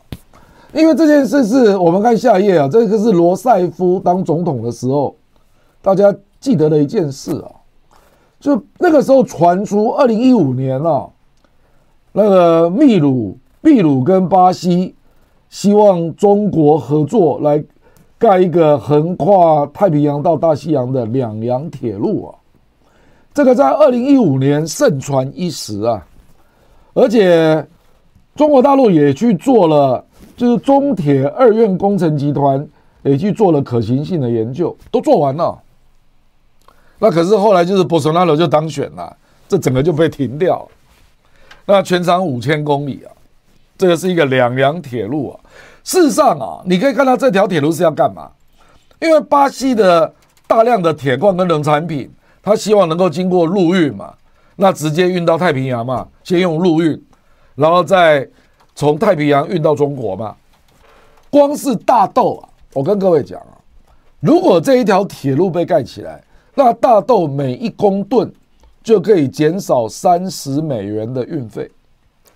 S1: 因为这件事是我们看下一页啊，这个是罗塞夫当总统的时候，大家记得的一件事啊，就那个时候传出二零一五年啊，那个秘鲁、秘鲁跟巴西希望中国合作来盖一个横跨太平洋到大西洋的两洋铁路啊。这个在二零一五年盛传一时啊，而且中国大陆也去做了，就是中铁二院工程集团也去做了可行性的研究，都做完了。那可是后来就是博索纳罗就当选了，这整个就被停掉了。那全长五千公里啊，这个是一个两洋铁路啊。事实上啊，你可以看到这条铁路是要干嘛？因为巴西的大量的铁矿跟农产品。他希望能够经过陆运嘛，那直接运到太平洋嘛，先用陆运，然后再从太平洋运到中国嘛。光是大豆啊，我跟各位讲啊，如果这一条铁路被盖起来，那大豆每一公吨就可以减少三十美元的运费，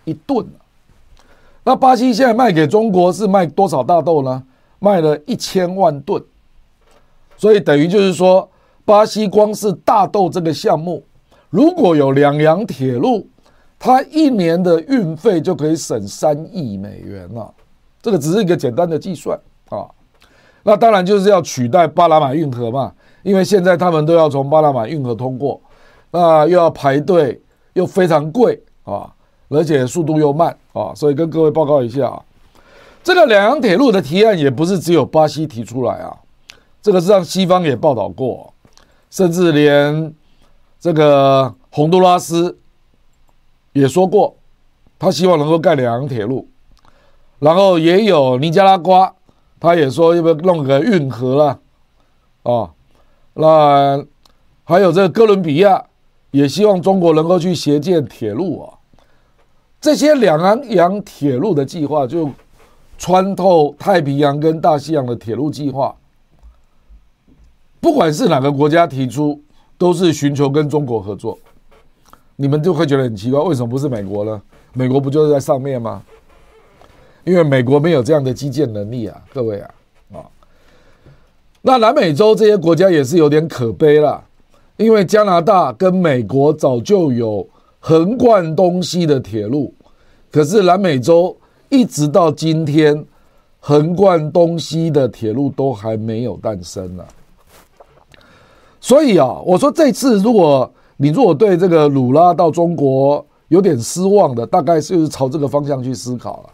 S1: 一吨。那巴西现在卖给中国是卖多少大豆呢？卖了一千万吨，所以等于就是说。巴西光是大豆这个项目，如果有两洋铁路，它一年的运费就可以省三亿美元了。这个只是一个简单的计算啊。那当然就是要取代巴拿马运河嘛，因为现在他们都要从巴拿马运河通过，那又要排队，又非常贵啊，而且速度又慢啊，所以跟各位报告一下啊，这个两洋铁路的提案也不是只有巴西提出来啊，这个是让西方也报道过。甚至连这个洪都拉斯也说过，他希望能够盖两洋铁路，然后也有尼加拉瓜，他也说要不要弄个运河了，啊，那还有这个哥伦比亚也希望中国能够去协建铁路啊，这些两洋铁路的计划就穿透太平洋跟大西洋的铁路计划。不管是哪个国家提出，都是寻求跟中国合作。你们就会觉得很奇怪，为什么不是美国呢？美国不就是在上面吗？因为美国没有这样的基建能力啊，各位啊啊。那南美洲这些国家也是有点可悲了，因为加拿大跟美国早就有横贯东西的铁路，可是南美洲一直到今天，横贯东西的铁路都还没有诞生呢。所以啊，我说这次如果你如果对这个鲁拉到中国有点失望的，大概就是朝这个方向去思考了。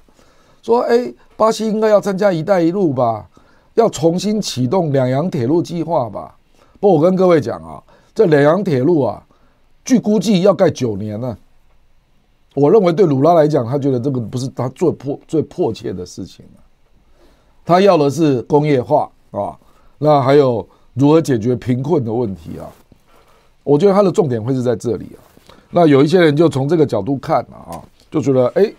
S1: 说，哎，巴西应该要参加“一带一路”吧，要重新启动两洋铁路计划吧。不我跟各位讲啊，这两洋铁路啊，据估计要盖九年呢。我认为对鲁拉来讲，他觉得这个不是他最迫最迫切的事情。他要的是工业化啊，那还有。如何解决贫困的问题啊？我觉得他的重点会是在这里啊。那有一些人就从这个角度看了啊，就觉得哎，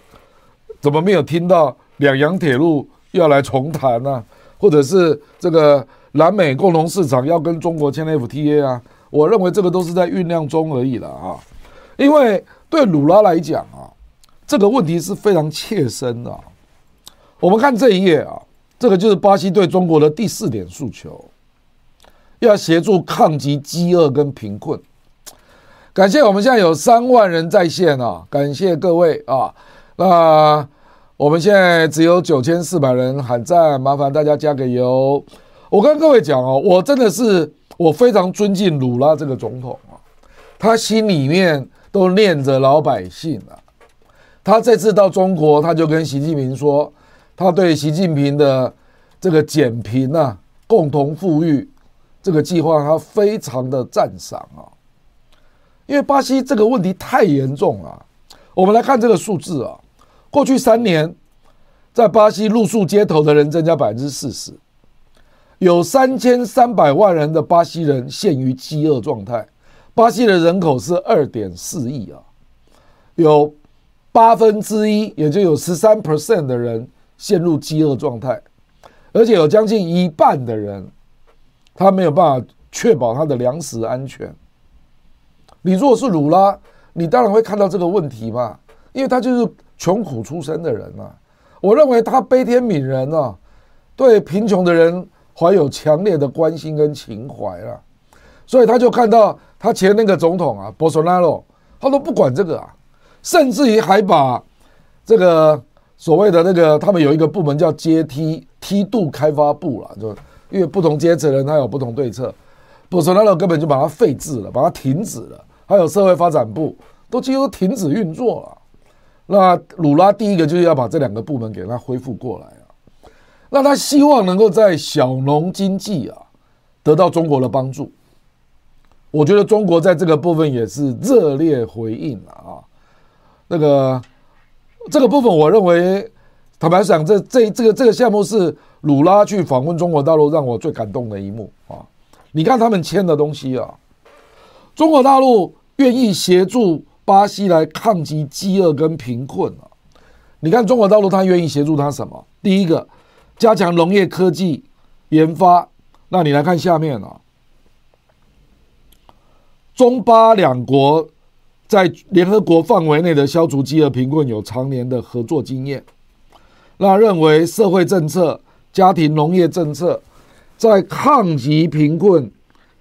S1: 怎么没有听到两洋铁路要来重谈呢？或者是这个南美共同市场要跟中国签 FTA 啊？我认为这个都是在酝酿中而已了啊。因为对鲁拉来讲啊，这个问题是非常切身的。我们看这一页啊，这个就是巴西对中国的第四点诉求。要协助抗击饥饿跟贫困，感谢我们现在有三万人在线啊！感谢各位啊！那我们现在只有九千四百人喊赞，麻烦大家加个油。我跟各位讲哦，我真的是我非常尊敬鲁拉这个总统啊，他心里面都念着老百姓啊。他这次到中国，他就跟习近平说，他对习近平的这个减贫啊，共同富裕。这个计划他非常的赞赏啊，因为巴西这个问题太严重了。我们来看这个数字啊，过去三年，在巴西露宿街头的人增加百分之四十，有三千三百万人的巴西人陷于饥饿状态。巴西的人口是二点四亿啊，有八分之一，也就有十三 percent 的人陷入饥饿状态，而且有将近一半的人。他没有办法确保他的粮食安全。你如果是鲁拉，你当然会看到这个问题嘛，因为他就是穷苦出身的人嘛。我认为他悲天悯人啊，对贫穷的人怀有强烈的关心跟情怀啊，所以他就看到他前那个总统啊，波索纳罗，他都不管这个啊，甚至于还把这个所谓的那个他们有一个部门叫阶梯梯度开发部了，就因为不同阶层的人他有不同对策，不索纳罗根本就把它废置了，把它停止了。还有社会发展部都几乎停止运作了。那鲁拉第一个就是要把这两个部门给他恢复过来啊。那他希望能够在小农经济啊得到中国的帮助。我觉得中国在这个部分也是热烈回应了啊。那个这个部分，我认为坦白讲，这这这个这个项目是鲁拉去访问中国大陆让我最感动的一幕啊。你看他们签的东西啊。中国大陆愿意协助巴西来抗击饥饿跟贫困啊！你看中国大陆，他愿意协助他什么？第一个，加强农业科技研发。那你来看下面啊，中巴两国在联合国范围内的消除饥饿贫困有常年的合作经验。那认为社会政策、家庭农业政策在抗击贫困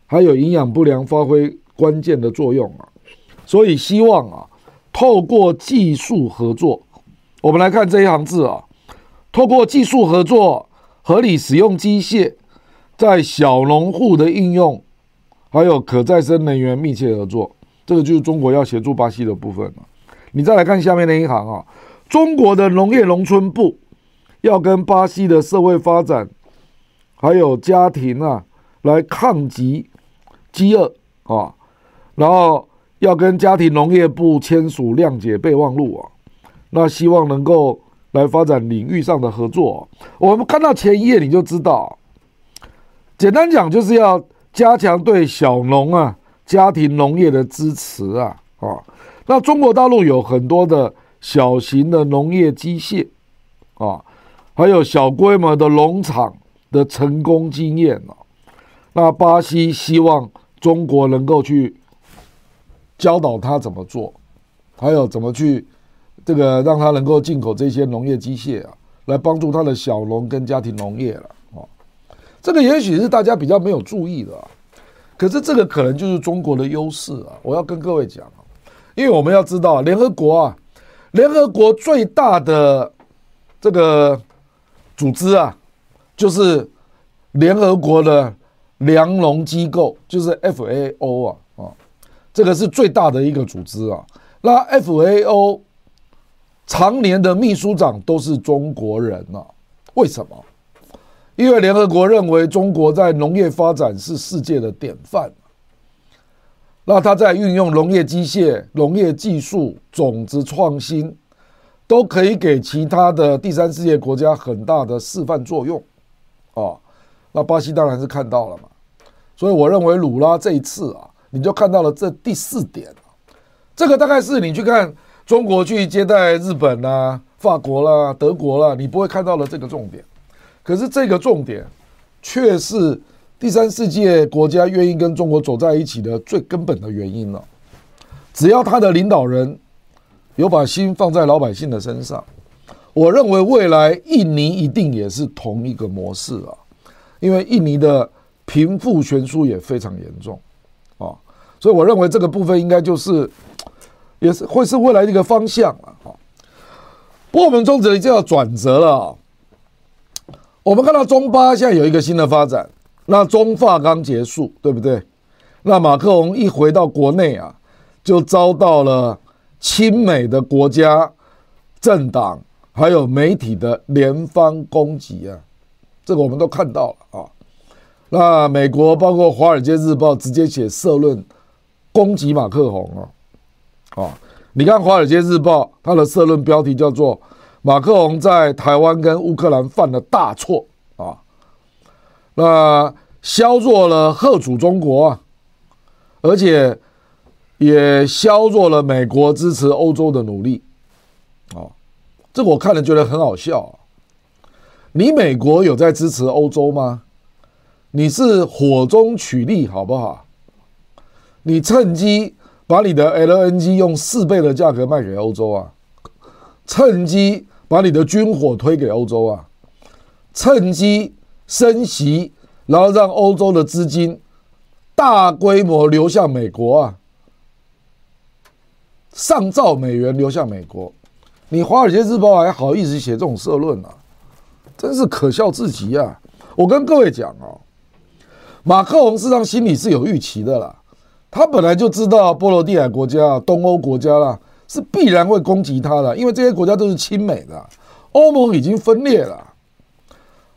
S1: 还有营养不良发挥关键的作用啊，所以希望啊，透过技术合作，我们来看这一行字啊，透过技术合作，合理使用机械，在小农户的应用，还有可再生能源密切合作，这个就是中国要协助巴西的部分了。你再来看下面那一行啊，中国的农业农村部要跟巴西的社会发展，还有家庭啊，来抗击饥饿啊。然后要跟家庭农业部签署谅解备忘录啊，那希望能够来发展领域上的合作。我们看到前一页你就知道，简单讲就是要加强对小农啊、家庭农业的支持啊啊。那中国大陆有很多的小型的农业机械啊，还有小规模的农场的成功经验啊。那巴西希望中国能够去。教导他怎么做，还有怎么去这个让他能够进口这些农业机械啊，来帮助他的小农跟家庭农业了啊。这个也许是大家比较没有注意的，可是这个可能就是中国的优势啊。我要跟各位讲，因为我们要知道，联合国啊，联合国最大的这个组织啊，就是联合国的粮农机构，就是 FAO 啊。这个是最大的一个组织啊，那 FAO 常年的秘书长都是中国人啊，为什么？因为联合国认为中国在农业发展是世界的典范，那他在运用农业机械、农业技术、种子创新，都可以给其他的第三世界国家很大的示范作用啊。那巴西当然是看到了嘛，所以我认为鲁拉这一次啊。你就看到了这第四点，这个大概是你去看中国去接待日本啦、法国啦、德国啦、你不会看到的这个重点。可是这个重点却是第三世界国家愿意跟中国走在一起的最根本的原因了。只要他的领导人有把心放在老百姓的身上，我认为未来印尼一定也是同一个模式啊，因为印尼的贫富悬殊也非常严重啊。所以我认为这个部分应该就是，也是会是未来的一个方向了哈。不过我们中子就要转折了。我们看到中巴现在有一个新的发展，那中法刚结束，对不对？那马克龙一回到国内啊，就遭到了亲美的国家、政党还有媒体的联方攻击啊，这个我们都看到了啊。那美国包括《华尔街日报》直接写社论。攻击马克宏啊，啊！你看《华尔街日报》它的社论标题叫做“马克宏在台湾跟乌克兰犯了大错”啊，那削弱了贺主中国啊，而且也削弱了美国支持欧洲的努力啊，这我看了觉得很好笑！你美国有在支持欧洲吗？你是火中取栗，好不好？你趁机把你的 LNG 用四倍的价格卖给欧洲啊！趁机把你的军火推给欧洲啊！趁机升息，然后让欧洲的资金大规模流向美国啊！上兆美元流向美国，你《华尔街日报》还好意思写这种社论啊？真是可笑至极啊！我跟各位讲哦。马克龙事实上心里是有预期的啦，他本来就知道波罗的海国家、东欧国家啦是必然会攻击他的，因为这些国家都是亲美的，欧盟已经分裂了，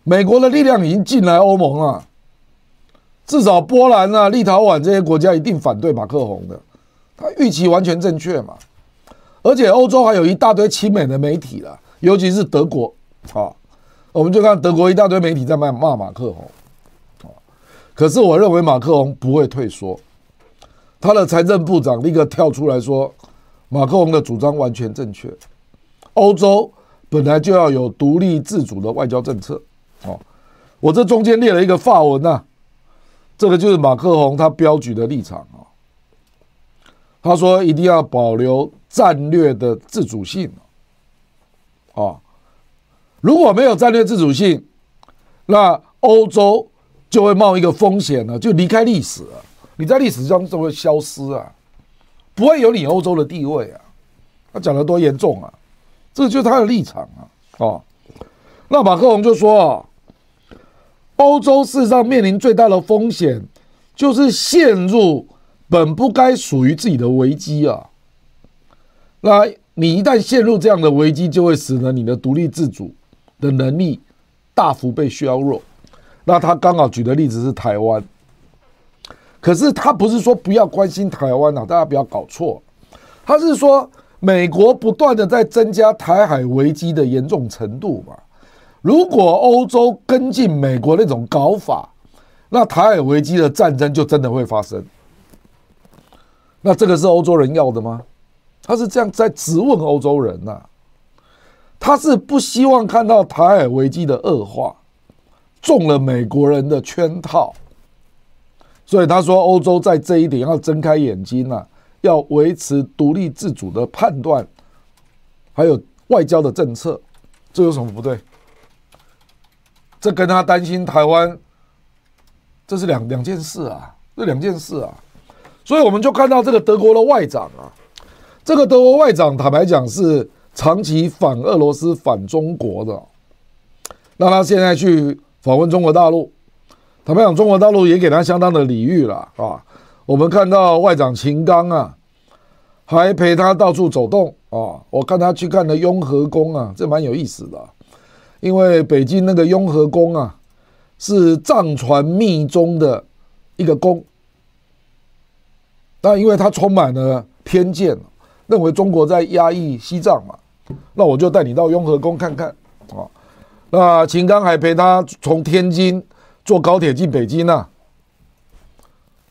S1: 美国的力量已经进来欧盟了，至少波兰啊、立陶宛这些国家一定反对马克龙的，他预期完全正确嘛，而且欧洲还有一大堆亲美的媒体了，尤其是德国啊，我们就看德国一大堆媒体在骂骂马克宏。可是我认为马克宏不会退缩，他的财政部长立刻跳出来说，马克宏的主张完全正确，欧洲本来就要有独立自主的外交政策。哦，我这中间列了一个法文呐，这个就是马克宏他标举的立场。他说一定要保留战略的自主性啊，如果没有战略自主性，那欧洲。就会冒一个风险呢，就离开历史了。你在历史上就会消失啊，不会有你欧洲的地位啊。他讲得多严重啊，这就是他的立场啊。哦，那马克龙就说啊，欧洲事实上面临最大的风险就是陷入本不该属于自己的危机啊。那你一旦陷入这样的危机，就会使得你的独立自主的能力大幅被削弱。那他刚好举的例子是台湾，可是他不是说不要关心台湾啊，大家不要搞错，他是说美国不断的在增加台海危机的严重程度嘛。如果欧洲跟进美国那种搞法，那台海危机的战争就真的会发生。那这个是欧洲人要的吗？他是这样在质问欧洲人呐，他是不希望看到台海危机的恶化。中了美国人的圈套，所以他说欧洲在这一点要睁开眼睛呐，要维持独立自主的判断，还有外交的政策，这有什么不对？这跟他担心台湾，这是两两件事啊，这两件事啊，所以我们就看到这个德国的外长啊，这个德国外长坦白讲是长期反俄罗斯、反中国的，那他现在去。访问中国大陆，坦白讲，中国大陆也给他相当的礼遇了啊。我们看到外长秦刚啊，还陪他到处走动啊。我看他去看了雍和宫啊，这蛮有意思的。因为北京那个雍和宫啊，是藏传密宗的一个宫，但因为他充满了偏见，认为中国在压抑西藏嘛，那我就带你到雍和宫看看啊。那秦刚还陪他从天津坐高铁进北京呢，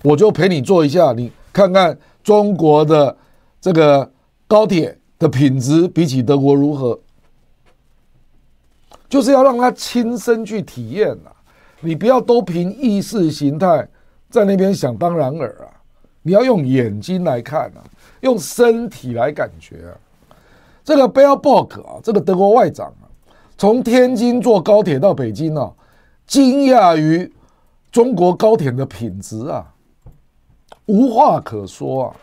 S1: 我就陪你坐一下，你看看中国的这个高铁的品质比起德国如何？就是要让他亲身去体验啊，你不要都凭意识形态在那边想当然耳啊，你要用眼睛来看啊，用身体来感觉啊。这个 Baerbock 啊，这个德国外长啊。从天津坐高铁到北京啊，惊讶于中国高铁的品质啊，无话可说啊，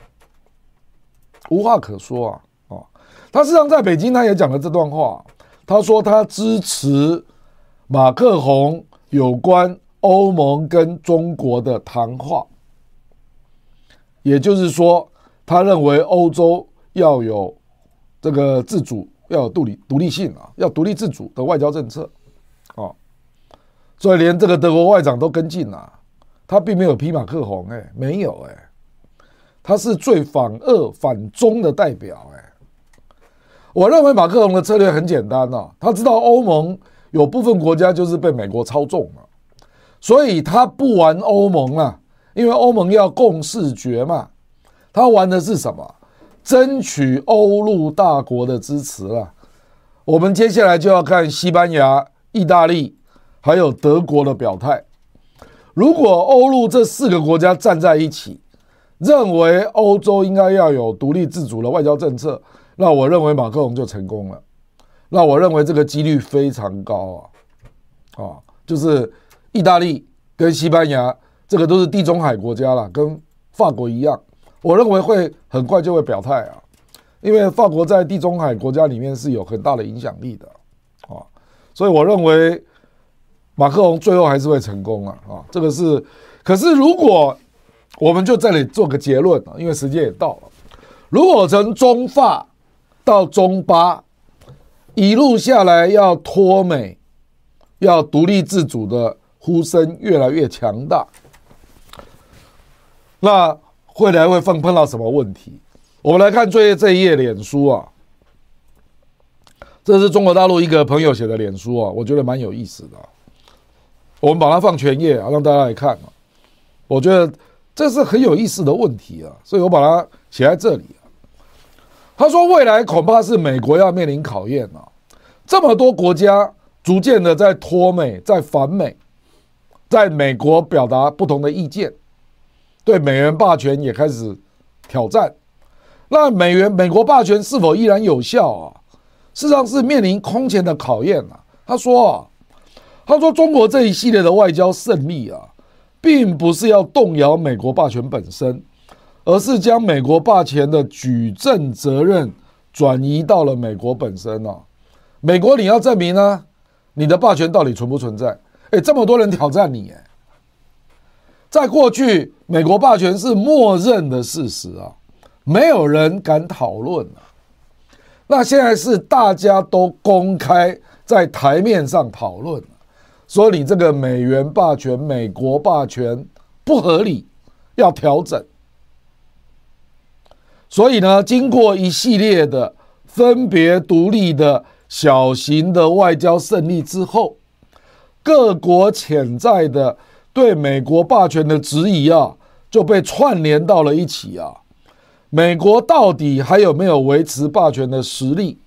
S1: 无话可说啊！哦，他实际上在北京，他也讲了这段话。他说他支持马克宏有关欧盟跟中国的谈话，也就是说，他认为欧洲要有这个自主。要有独立独立性啊，要独立自主的外交政策，啊，所以连这个德国外长都跟进了，他并没有批马克宏，哎，没有哎，他是最反俄反中的代表，哎，我认为马克龙的策略很简单呐，他知道欧盟有部分国家就是被美国操纵了，所以他不玩欧盟啊，因为欧盟要共视觉嘛，他玩的是什么？争取欧陆大国的支持了，我们接下来就要看西班牙、意大利还有德国的表态。如果欧陆这四个国家站在一起，认为欧洲应该要有独立自主的外交政策，那我认为马克龙就成功了。那我认为这个几率非常高啊，啊，就是意大利跟西班牙，这个都是地中海国家了，跟法国一样，我认为会很快就会表态啊，因为法国在地中海国家里面是有很大的影响力的啊，所以我认为马克龙最后还是会成功啊，啊，这个是，可是如果。我们就这里做个结论啊，因为时间也到了。如果从中法到中巴一路下来，要脱美、要独立自主的呼声越来越强大，那未来会碰碰到什么问题？我们来看最这一页脸书啊，这是中国大陆一个朋友写的脸书啊，我觉得蛮有意思的。我们把它放全页啊，让大家来看啊，我觉得。这是很有意思的问题啊，所以我把它写在这里啊。他说，未来恐怕是美国要面临考验啊，这么多国家逐渐的在脱美、在反美，在美国表达不同的意见，对美元霸权也开始挑战。那美元美国霸权是否依然有效啊？事实上是面临空前的考验啊。他说啊，他说中国这一系列的外交胜利啊。并不是要动摇美国霸权本身，而是将美国霸权的举证责任转移到了美国本身哦。美国，你要证明呢，你的霸权到底存不存在？诶，这么多人挑战你，诶，在过去，美国霸权是默认的事实啊，没有人敢讨论啊。那现在是大家都公开在台面上讨论。说你这个美元霸权、美国霸权不合理，要调整。所以呢，经过一系列的分别独立的小型的外交胜利之后，各国潜在的对美国霸权的质疑啊，就被串联到了一起啊。美国到底还有没有维持霸权的实力？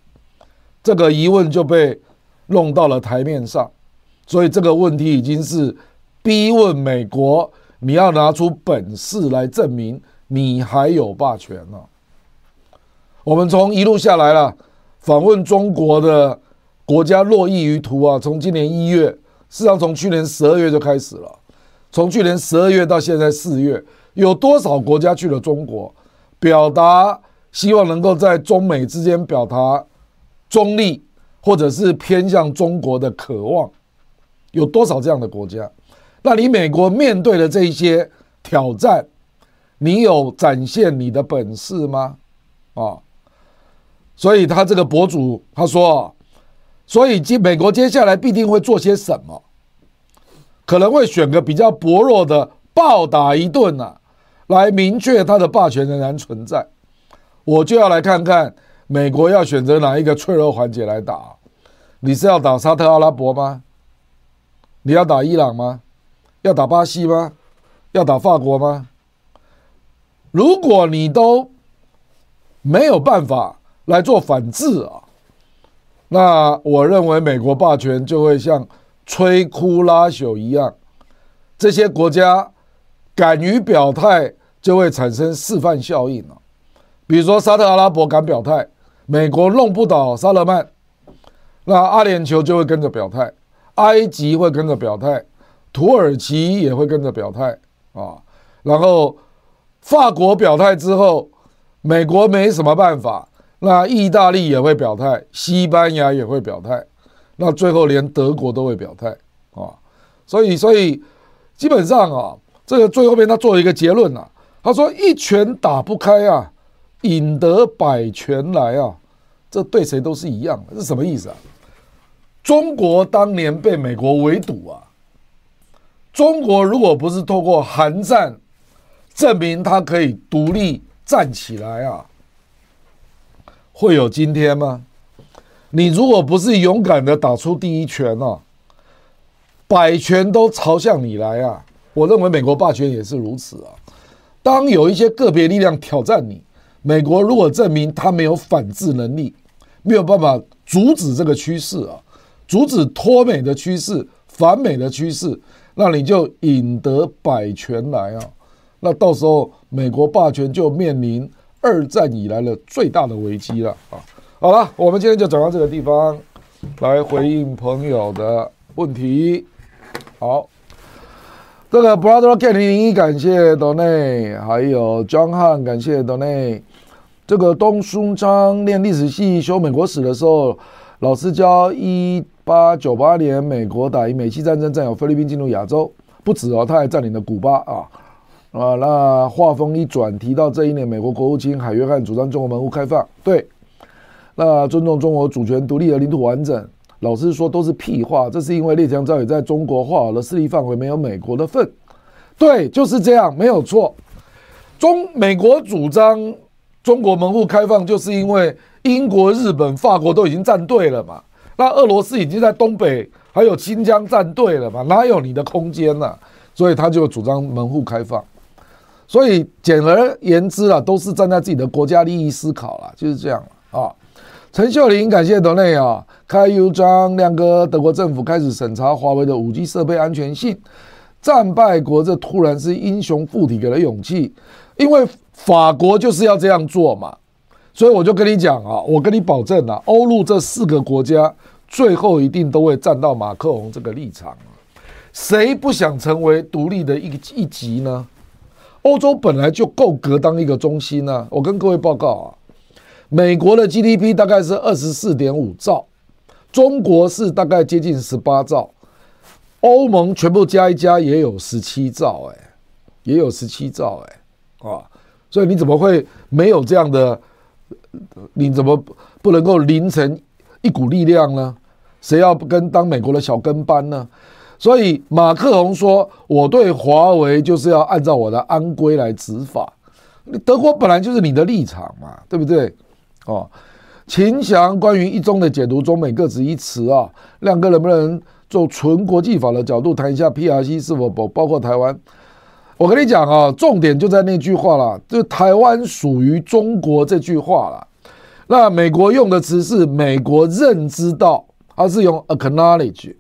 S1: 这个疑问就被弄到了台面上。所以这个问题已经是逼问美国，你要拿出本事来证明你还有霸权了。我们从一路下来了，访问中国的国家络绎于途啊。从今年一月，事实上从去年十二月就开始了。从去年十二月到现在四月，有多少国家去了中国，表达希望能够在中美之间表达中立，或者是偏向中国的渴望？有多少这样的国家？那你美国面对的这些挑战，你有展现你的本事吗？啊，所以他这个博主他说，所以接美国接下来必定会做些什么？可能会选个比较薄弱的暴打一顿啊，来明确他的霸权仍然存在。我就要来看看美国要选择哪一个脆弱环节来打？你是要打沙特阿拉伯吗？你要打伊朗吗？要打巴西吗？要打法国吗？如果你都没有办法来做反制啊，那我认为美国霸权就会像摧枯拉朽一样。这些国家敢于表态，就会产生示范效应了。比如说沙特阿拉伯敢表态，美国弄不倒萨勒曼，那阿联酋就会跟着表态。埃及会跟着表态，土耳其也会跟着表态啊。然后法国表态之后，美国没什么办法，那意大利也会表态，西班牙也会表态，那最后连德国都会表态啊。所以，所以基本上啊，这个最后面他做了一个结论啊，他说一拳打不开啊，引得百拳来啊，这对谁都是一样的，是什么意思啊？中国当年被美国围堵啊！中国如果不是透过韩战证明它可以独立站起来啊，会有今天吗？你如果不是勇敢的打出第一拳啊，百拳都朝向你来啊！我认为美国霸权也是如此啊。当有一些个别力量挑战你，美国如果证明它没有反制能力，没有办法阻止这个趋势啊。阻止脱美的趋势、反美的趋势，那你就引得百拳来啊！那到时候美国霸权就面临二战以来的最大的危机了啊！好了，我们今天就讲到这个地方，来回应朋友的问题。好，这个 Brother Ken 零零一感谢 donna 还有 John Han 感谢 donna。这个东书昌念历史系修美国史的时候，老师教一八九八年美国打赢美西战争，占有菲律宾进入亚洲，不止哦，他还占领了古巴啊啊！那话锋一转，提到这一年美国国务卿海约翰主张中国门户开放，对，那尊重中国主权独立和领土完整，老师说都是屁话，这是因为列强早已在中国划好了势力范围，没有美国的份，对，就是这样，没有错，中美国主张。中国门户开放，就是因为英国、日本、法国都已经站队了嘛。那俄罗斯已经在东北还有新疆站队了嘛，哪有你的空间呢？所以他就主张门户开放。所以简而言之啊，都是站在自己的国家利益思考了，就是这样啊。陈秀玲，感谢斗内啊，开 U 张亮哥，德国政府开始审查华为的五 G 设备安全性，战败国这突然是英雄附体给了勇气，因为。法国就是要这样做嘛，所以我就跟你讲啊，我跟你保证啊，欧陆这四个国家最后一定都会站到马克宏这个立场。谁不想成为独立的一一极呢？欧洲本来就够格当一个中心呢、啊。我跟各位报告啊，美国的 GDP 大概是二十四点五兆，中国是大概接近十八兆，欧盟全部加一加也有十七兆，哎，也有十七兆，哎，啊。所以你怎么会没有这样的？你怎么不能够凝成一股力量呢？谁要跟当美国的小跟班呢？所以马克宏说：“我对华为就是要按照我的安规来执法。”德国本来就是你的立场嘛，对不对？哦，秦翔关于一中的解读，中美各执一词啊。亮哥能不能就纯国际法的角度谈一下 PRC 是否包包括台湾？我跟你讲啊，重点就在那句话了，就台湾属于中国这句话了。那美国用的词是美国认知到，它是用 acknowledge，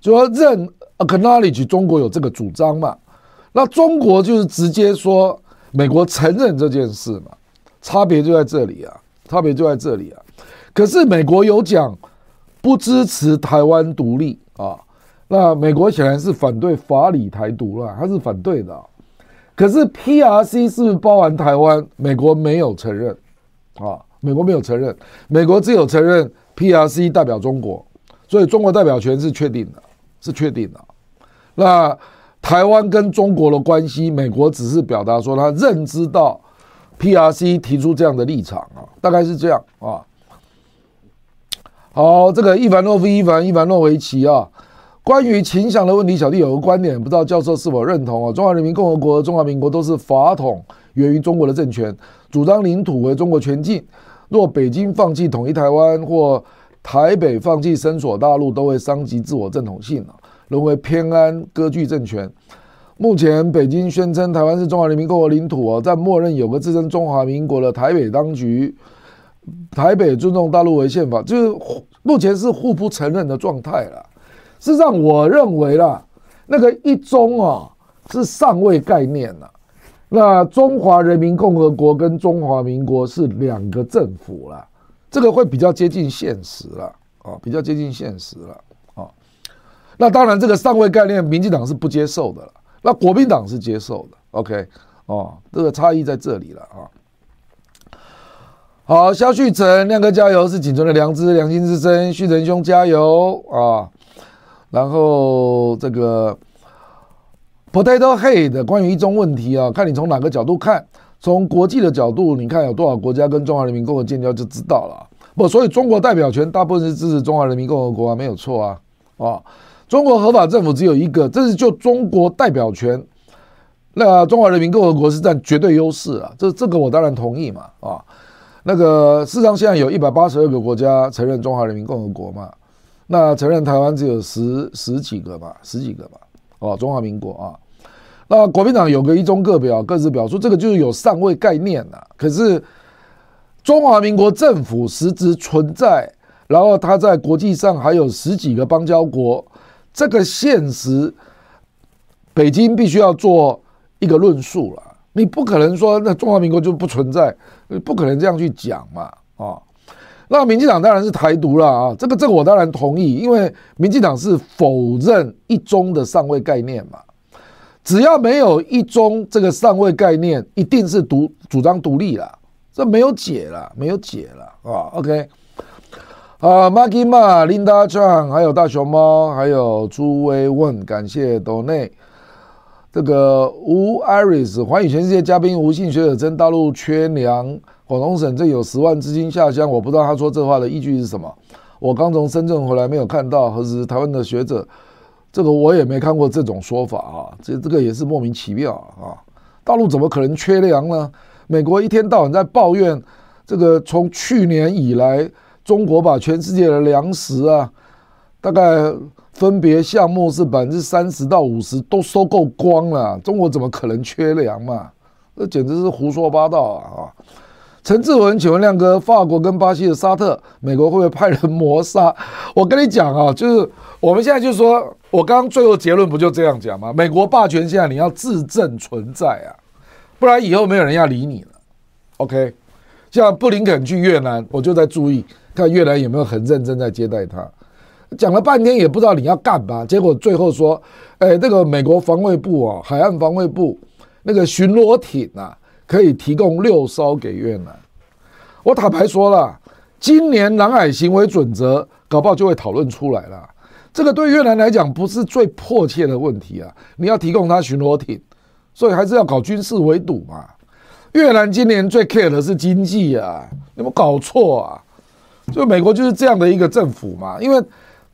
S1: 就说认 acknowledge 中国有这个主张嘛。那中国就是直接说美国承认这件事嘛，差别就在这里啊，差别就在这里啊。可是美国有讲不支持台湾独立啊，那美国显然是反对法理台独了，他是反对的。可是 PRC 是不是包含台湾？美国没有承认，啊，美国没有承认，美国只有承认 PRC 代表中国，所以中国代表权是确定的，是确定的。那台湾跟中国的关系，美国只是表达说他认知到 PRC 提出这样的立场啊，大概是这样啊。好，这个伊凡诺夫伊凡伊凡诺维奇啊。关于秦翔的问题，小弟有个观点，不知道教授是否认同啊？中华人民共和国、中华民国都是法统源于中国的政权，主张领土为中国全境。若北京放弃统一台湾，或台北放弃伸索大陆，都会伤及自我正统性啊，沦为偏安割据政权。目前北京宣称台湾是中华人民共和国领土啊，在默认有个自称中华民国的台北当局，台北尊重大陆为宪法，就是目前是互不承认的状态了。事实上，我认为啦，那个一中啊是上位概念了。那中华人民共和国跟中华民国是两个政府了，这个会比较接近现实了啊，比较接近现实了啊。那当然，这个上位概念，民进党是不接受的了，那国民党是接受的。OK，哦，这个差异在这里了啊。好，肖旭成亮哥加油，是仅存的良知、良心之声，旭成兄加油啊！然后这个 Potato Head 的关于一中问题啊，看你从哪个角度看。从国际的角度，你看有多少国家跟中华人民共和国建交就知道了。不，所以中国代表权大部分是支持中华人民共和国啊，没有错啊。啊，中国合法政府只有一个，这是就中国代表权，那中华人民共和国是占绝对优势啊。这这个我当然同意嘛。啊，那个事实上现在有一百八十二个国家承认中华人民共和国嘛。那承认台湾只有十十几个吧，十几个吧，哦，中华民国啊。那国民党有个一中各表，各自表述，这个就是有上位概念呐。可是中华民国政府实质存在，然后它在国际上还有十几个邦交国，这个现实北京必须要做一个论述了。你不可能说那中华民国就不存在，不可能这样去讲嘛啊。那民进党当然是台独了啊，这个这个我当然同意，因为民进党是否认一中的上位概念嘛。只要没有一中这个上位概念，一定是独主张独立了，这没有解了，没有解了啊。OK，啊，Maggie Ma、Linda Chang，还有大熊猫，还有朱威问，感谢 Donate。这个吴 Iris 欢迎全世界嘉宾，吴姓学者称大陆缺粮，广东省正有十万资金下乡，我不知道他说这话的依据是什么。我刚从深圳回来，没有看到，何时台湾的学者。这个我也没看过这种说法啊，这这个也是莫名其妙啊！大陆怎么可能缺粮呢？美国一天到晚在抱怨，这个从去年以来，中国把全世界的粮食啊，大概分别项目是百分之三十到五十都收购光了，中国怎么可能缺粮嘛？这简直是胡说八道啊！陈志文，请问亮哥，法国跟巴西的沙特，美国会不会派人谋杀？我跟你讲啊，就是我们现在就说。我刚刚最后结论不就这样讲吗？美国霸权现在你要自证存在啊，不然以后没有人要理你了。OK，像布林肯去越南，我就在注意看越南有没有很认真在接待他。讲了半天也不知道你要干嘛，结果最后说，哎，那个美国防卫部啊，海岸防卫部那个巡逻艇啊，可以提供六艘给越南。我坦白说了，今年南海行为准则搞不好就会讨论出来了。这个对越南来讲不是最迫切的问题啊！你要提供他巡逻艇，所以还是要搞军事围堵嘛。越南今年最 care 的是经济啊，有没有搞错啊？就美国就是这样的一个政府嘛，因为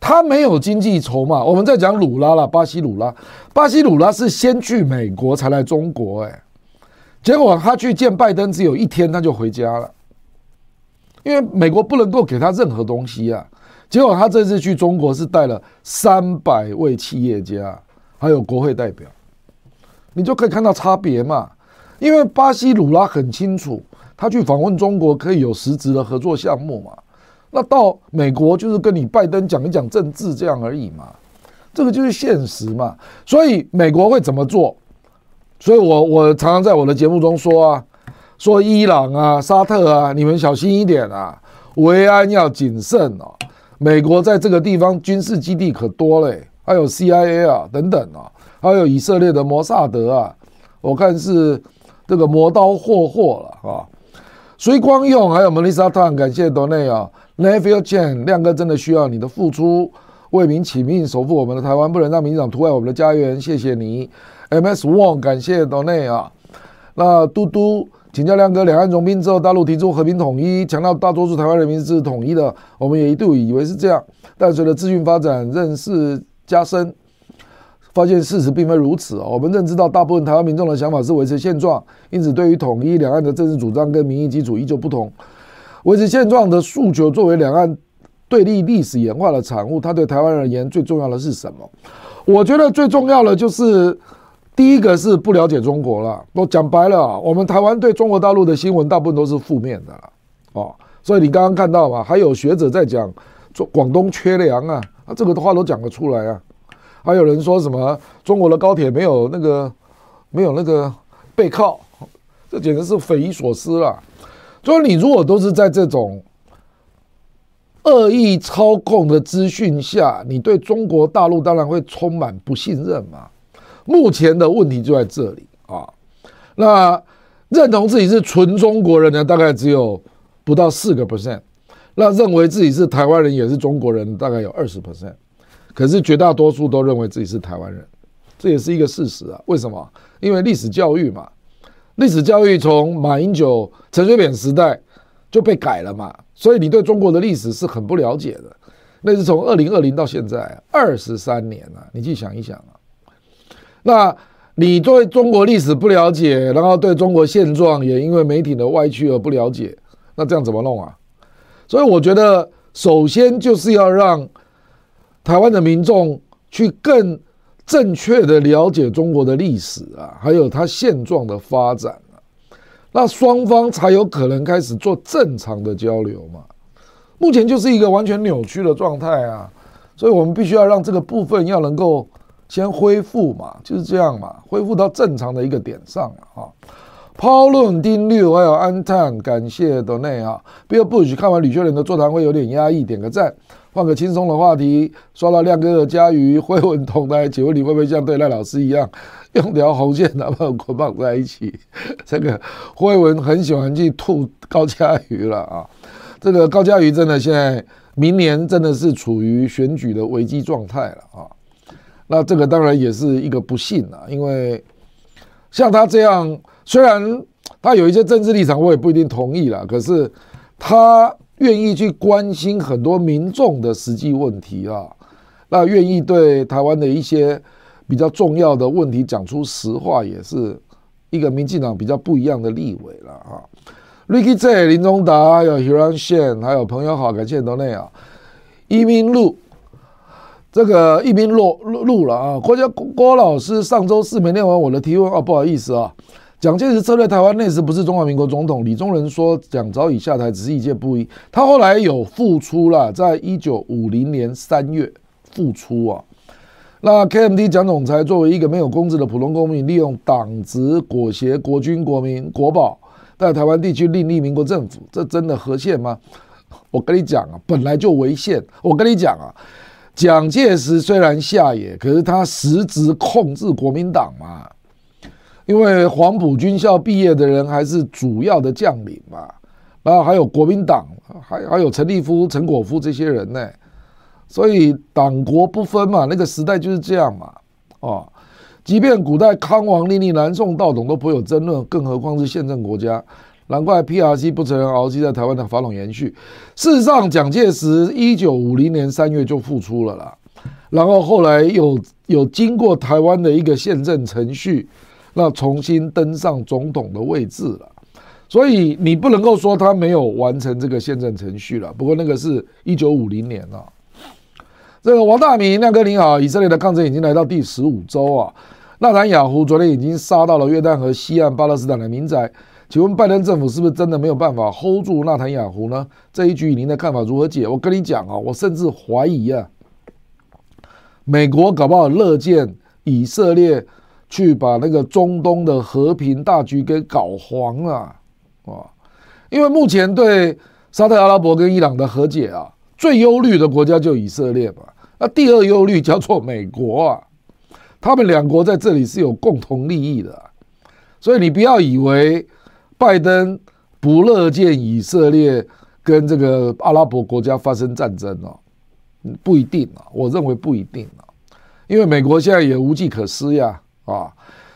S1: 他没有经济筹码。我们在讲鲁拉了，巴西鲁拉，巴西鲁拉是先去美国才来中国，哎，结果他去见拜登只有一天他就回家了，因为美国不能够给他任何东西啊。结果他这次去中国是带了三百位企业家，还有国会代表，你就可以看到差别嘛。因为巴西鲁拉很清楚，他去访问中国可以有实质的合作项目嘛。那到美国就是跟你拜登讲一讲政治这样而已嘛，这个就是现实嘛。所以美国会怎么做？所以我我常常在我的节目中说啊，说伊朗啊、沙特啊，你们小心一点啊，维安要谨慎哦。美国在这个地方军事基地可多嘞，还有 CIA 啊等等啊，还有以色列的摩萨德啊，我看是这个磨刀霍霍了啊。隋光用还有 Melissa Tan，感谢 Donate 啊。Nephew Chen，亮哥真的需要你的付出，为民请命，守护我们的台湾，不能让民进党屠害我们的家园，谢谢你。MS Wong，感谢 donna 啊。那嘟嘟。请教亮哥，两岸融冰之后，大陆提出和平统一，强调大多数台湾人民是统一的，我们也一度以为是这样，但随着资讯发展，认识加深，发现事实并非如此。我们认知到大部分台湾民众的想法是维持现状，因此对于统一两岸的政治主张跟民意基础依旧不同。维持现状的诉求作为两岸对立历史演化的产物，它对台湾而言最重要的是什么？我觉得最重要的就是。第一个是不了解中国了，我讲白了，我们台湾对中国大陆的新闻大部分都是负面的哦，所以你刚刚看到嘛，还有学者在讲广东缺粮啊，啊这个的话都讲得出来啊，还有人说什么中国的高铁没有那个没有那个背靠，这简直是匪夷所思了。所以你如果都是在这种恶意操控的资讯下，你对中国大陆当然会充满不信任嘛。目前的问题就在这里啊，那认同自己是纯中国人的大概只有不到四个 percent，那认为自己是台湾人也是中国人大概有二十 percent，可是绝大多数都认为自己是台湾人，这也是一个事实啊。为什么？因为历史教育嘛，历史教育从马英九、陈水扁时代就被改了嘛，所以你对中国的历史是很不了解的。那是从二零二零到现在二十三年了，你去想一想啊。那你对中国历史不了解，然后对中国现状也因为媒体的歪曲而不了解，那这样怎么弄啊？所以我觉得，首先就是要让台湾的民众去更正确的了解中国的历史啊，还有它现状的发展啊，那双方才有可能开始做正常的交流嘛。目前就是一个完全扭曲的状态啊，所以我们必须要让这个部分要能够。先恢复嘛，就是这样嘛，恢复到正常的一个点上啊。抛论丁六还有安探，感谢斗内啊。Bill Bush 看完吕秀莲的座谈会有点压抑，点个赞。换个轻松的话题，刷到亮哥的家瑜辉文同台，请问你会不会像对赖老师一样，用条红线把他们捆绑在一起？这个辉文很喜欢去吐高嘉瑜了啊。这个高嘉瑜真的现在明年真的是处于选举的危机状态了啊。那这个当然也是一个不幸啊，因为像他这样，虽然他有一些政治立场，我也不一定同意了，可是他。愿意去关心很多民众的实际问题啊，那愿意对台湾的一些比较重要的问题讲出实话，也是一个民进党比较不一样的立委了啊。Ricky J、林中达，有 Huron s h a n 还有朋友好，感谢都内啊。一民路，这个移民路路了啊。郭家郭老师上周四没念完我的提问啊，不好意思啊。蒋介石撤退台湾那时不是中华民国总统，李宗仁说蒋早已下台，只是一介布衣。他后来有复出了，在一九五零年三月复出啊。那 KMT 蒋总裁作为一个没有公职的普通公民，利用党职裹挟国军、国民、国宝，在台湾地区另立民国政府，这真的合宪吗？我跟你讲啊，本来就违宪。我跟你讲啊，蒋介石虽然下野，可是他实质控制国民党嘛。因为黄埔军校毕业的人还是主要的将领嘛，然后还有国民党，还还有陈立夫、陈果夫这些人呢，所以党国不分嘛，那个时代就是这样嘛，哦，即便古代康王令令、南宋道统都颇有争论，更何况是宪政国家，难怪 PRC 不承认鳌祭在台湾的法统延续。事实上，蒋介石一九五零年三月就复出了啦，然后后来有有经过台湾的一个宪政程序。那重新登上总统的位置了，所以你不能够说他没有完成这个宪政程序了。不过那个是一九五零年啊。这个王大明亮哥你好，以色列的抗争已经来到第十五周啊。纳坦雅胡昨天已经杀到了约旦河西岸巴勒斯坦的民宅，请问拜登政府是不是真的没有办法 hold 住纳坦雅胡呢？这一局您的看法如何解？我跟你讲啊，我甚至怀疑啊，美国搞不好乐见以色列。去把那个中东的和平大局给搞黄了啊！因为目前对沙特阿拉伯跟伊朗的和解啊，最忧虑的国家就以色列嘛。那第二忧虑叫做美国啊，他们两国在这里是有共同利益的，所以你不要以为拜登不乐见以色列跟这个阿拉伯国家发生战争哦，不一定啊，我认为不一定啊，因为美国现在也无计可施呀。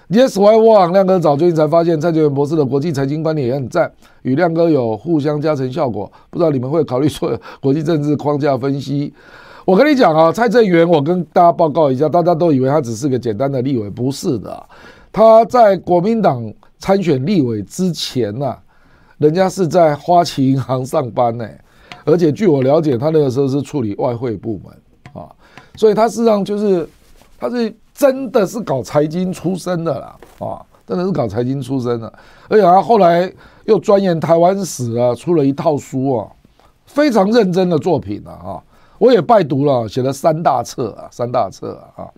S1: ，Yes Why One 亮哥早最近才发现蔡哲元博士的国际财经观点也很赞，与亮哥有互相加成效果。不知道你们会考虑做国际政治框架分析？我跟你讲啊，蔡正元，我跟大家报告一下，大家都以为他只是个简单的立委，不是的。他在国民党参选立委之前呢、啊，人家是在花旗银行上班呢，而且据我了解，他那个时候是处理外汇部门啊，所以他事实上就是他是。真的是搞财经出身的啦，啊，真的是搞财经出身的，而且他后来又钻研台湾史啊，出了一套书啊，非常认真的作品啊，啊，我也拜读了，写了三大册啊，三大册啊，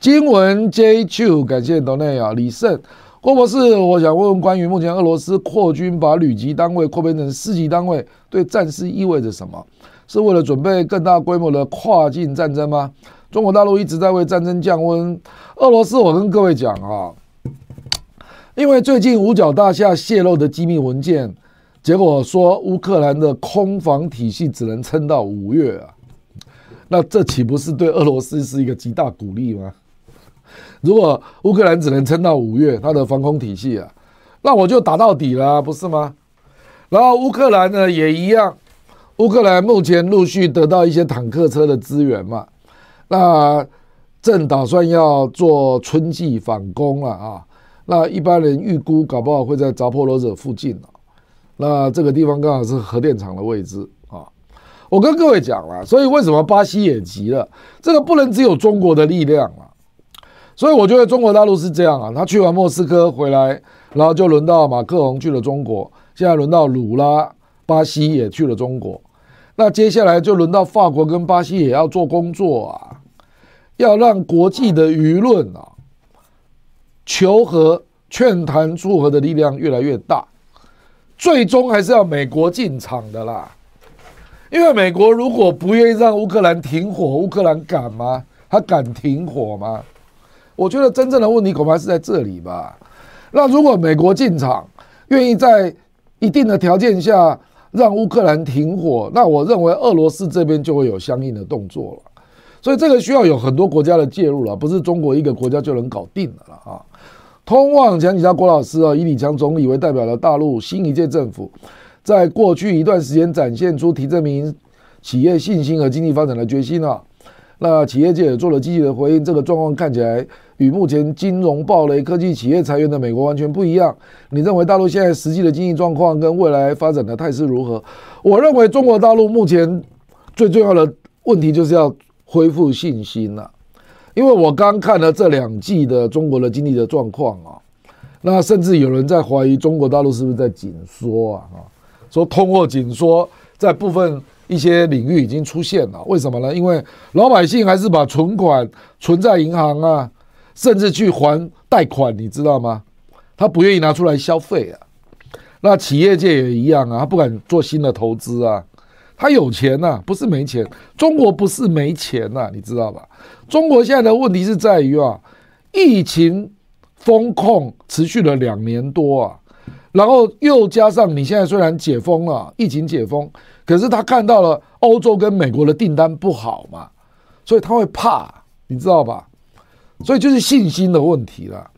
S1: 经文 J Two，感谢董内啊，李胜郭博士，我想问问关于目前俄罗斯扩军，把旅级单位扩编成师级单位，对战事意味着什么？是为了准备更大规模的跨境战争吗？中国大陆一直在为战争降温。俄罗斯，我跟各位讲啊，因为最近五角大厦泄露的机密文件，结果说乌克兰的空防体系只能撑到五月啊，那这岂不是对俄罗斯是一个极大鼓励吗？如果乌克兰只能撑到五月，它的防空体系啊，那我就打到底了，不是吗？然后乌克兰呢也一样，乌克兰目前陆续得到一些坦克车的资源嘛。那正打算要做春季反攻了啊！那一般人预估搞不好会在扎波罗热附近。那这个地方刚好是核电厂的位置啊！我跟各位讲了，所以为什么巴西也急了？这个不能只有中国的力量啊！所以我觉得中国大陆是这样啊，他去完莫斯科回来，然后就轮到马克龙去了中国，现在轮到鲁拉，巴西也去了中国，那接下来就轮到法国跟巴西也要做工作啊！要让国际的舆论啊求和、劝谈促和的力量越来越大，最终还是要美国进场的啦。因为美国如果不愿意让乌克兰停火，乌克兰敢吗？他敢停火吗？我觉得真正的问题恐怕是在这里吧。那如果美国进场，愿意在一定的条件下让乌克兰停火，那我认为俄罗斯这边就会有相应的动作了。所以这个需要有很多国家的介入了，不是中国一个国家就能搞定的了啊。通往前几下郭老师啊，以李强总理为代表的大陆新一届政府。在过去一段时间，展现出提振民营企业信心和经济发展的决心啊。那企业界也做了积极的回应。这个状况看起来与目前金融暴雷、科技企业裁员的美国完全不一样。你认为大陆现在实际的经济状况跟未来发展的态势如何？我认为中国大陆目前最重要的问题就是要恢复信心了。因为我刚看了这两季的中国的经济的状况啊，那甚至有人在怀疑中国大陆是不是在紧缩啊？啊？说通货紧缩在部分一些领域已经出现了，为什么呢？因为老百姓还是把存款存在银行啊，甚至去还贷款，你知道吗？他不愿意拿出来消费啊。那企业界也一样啊，他不敢做新的投资啊。他有钱呐、不是没钱。中国不是没钱呐、你知道吧？中国现在的问题是在于啊，疫情封控持续了两年多啊。然后又加上你现在虽然解封了，疫情解封，可是他看到了欧洲跟美国的订单不好嘛，所以他会怕，你知道吧？所以就是信心的问题了。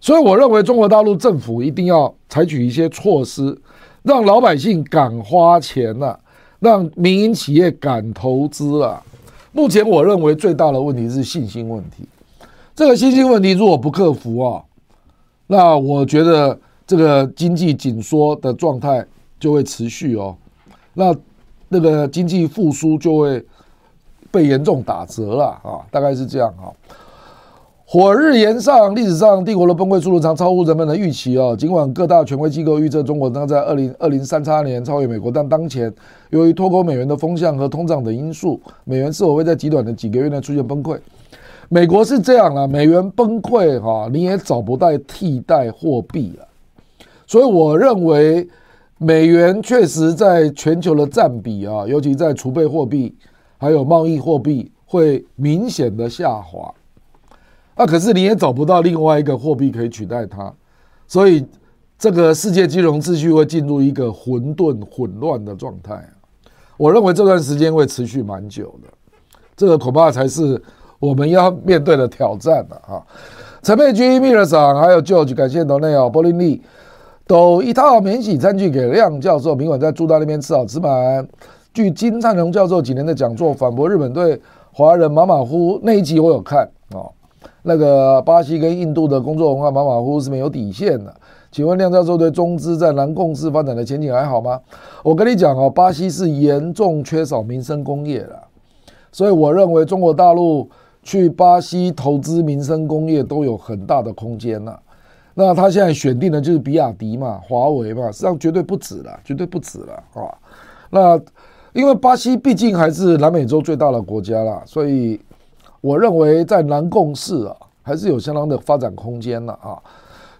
S1: 所以我认为中国大陆政府一定要采取一些措施，让老百姓敢花钱了，让民营企业敢投资了。目前我认为最大的问题是信心问题。这个信心问题如果不克服啊，那我觉得。这个经济紧缩的状态就会持续哦，那那个经济复苏就会被严重打折了啊，大概是这样啊。火日炎上，历史上帝国的崩溃速度常超乎人们的预期哦。尽管各大权威机构预测中国将在二零二零三叉年超越美国，但当前由于脱钩美元的风向和通胀等因素，美元是否会在极短的几个月内出现崩溃？美国是这样啊，美元崩溃哈，你也找不到替代货币了。所以我认为，美元确实在全球的占比啊，尤其在储备货币还有贸易货币会明显的下滑。啊，可是你也找不到另外一个货币可以取代它，所以这个世界金融秩序会进入一个混沌混乱的状态。我认为这段时间会持续蛮久的，这个恐怕才是我们要面对的挑战了啊！陈佩君、米勒长还有 George，感谢董内奥、柏林利。都一套免洗餐具给亮教授，明晚在住到那边吃好吃满。据金灿荣教授几年的讲座，反驳日本对华人马马虎那一集我有看哦。那个巴西跟印度的工作文化马马虎虎是没有底线的。请问亮教授对中资在南共识发展的前景还好吗？我跟你讲哦，巴西是严重缺少民生工业的，所以我认为中国大陆去巴西投资民生工业都有很大的空间呐。那他现在选定的就是比亚迪嘛，华为嘛，实际上绝对不止了，绝对不止了啊！那因为巴西毕竟还是南美洲最大的国家啦，所以我认为在南共识啊，还是有相当的发展空间的啊。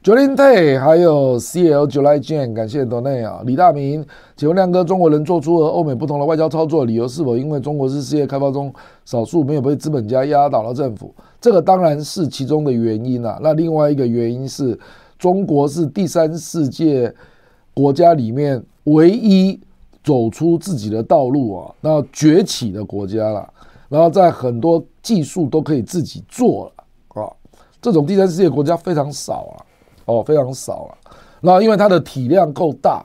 S1: 九零 ta 还有 CL July Jane，感谢多内啊，李大明，请问亮哥，中国人做出和欧美不同的外交操作，理由是否因为中国是世界开发中少数没有被资本家压倒的政府？这个当然是其中的原因啊。那另外一个原因是中国是第三世界国家里面唯一走出自己的道路啊，那崛起的国家了。然后在很多技术都可以自己做了啊，这种第三世界国家非常少啊，哦，非常少啊。然后因为它的体量够大，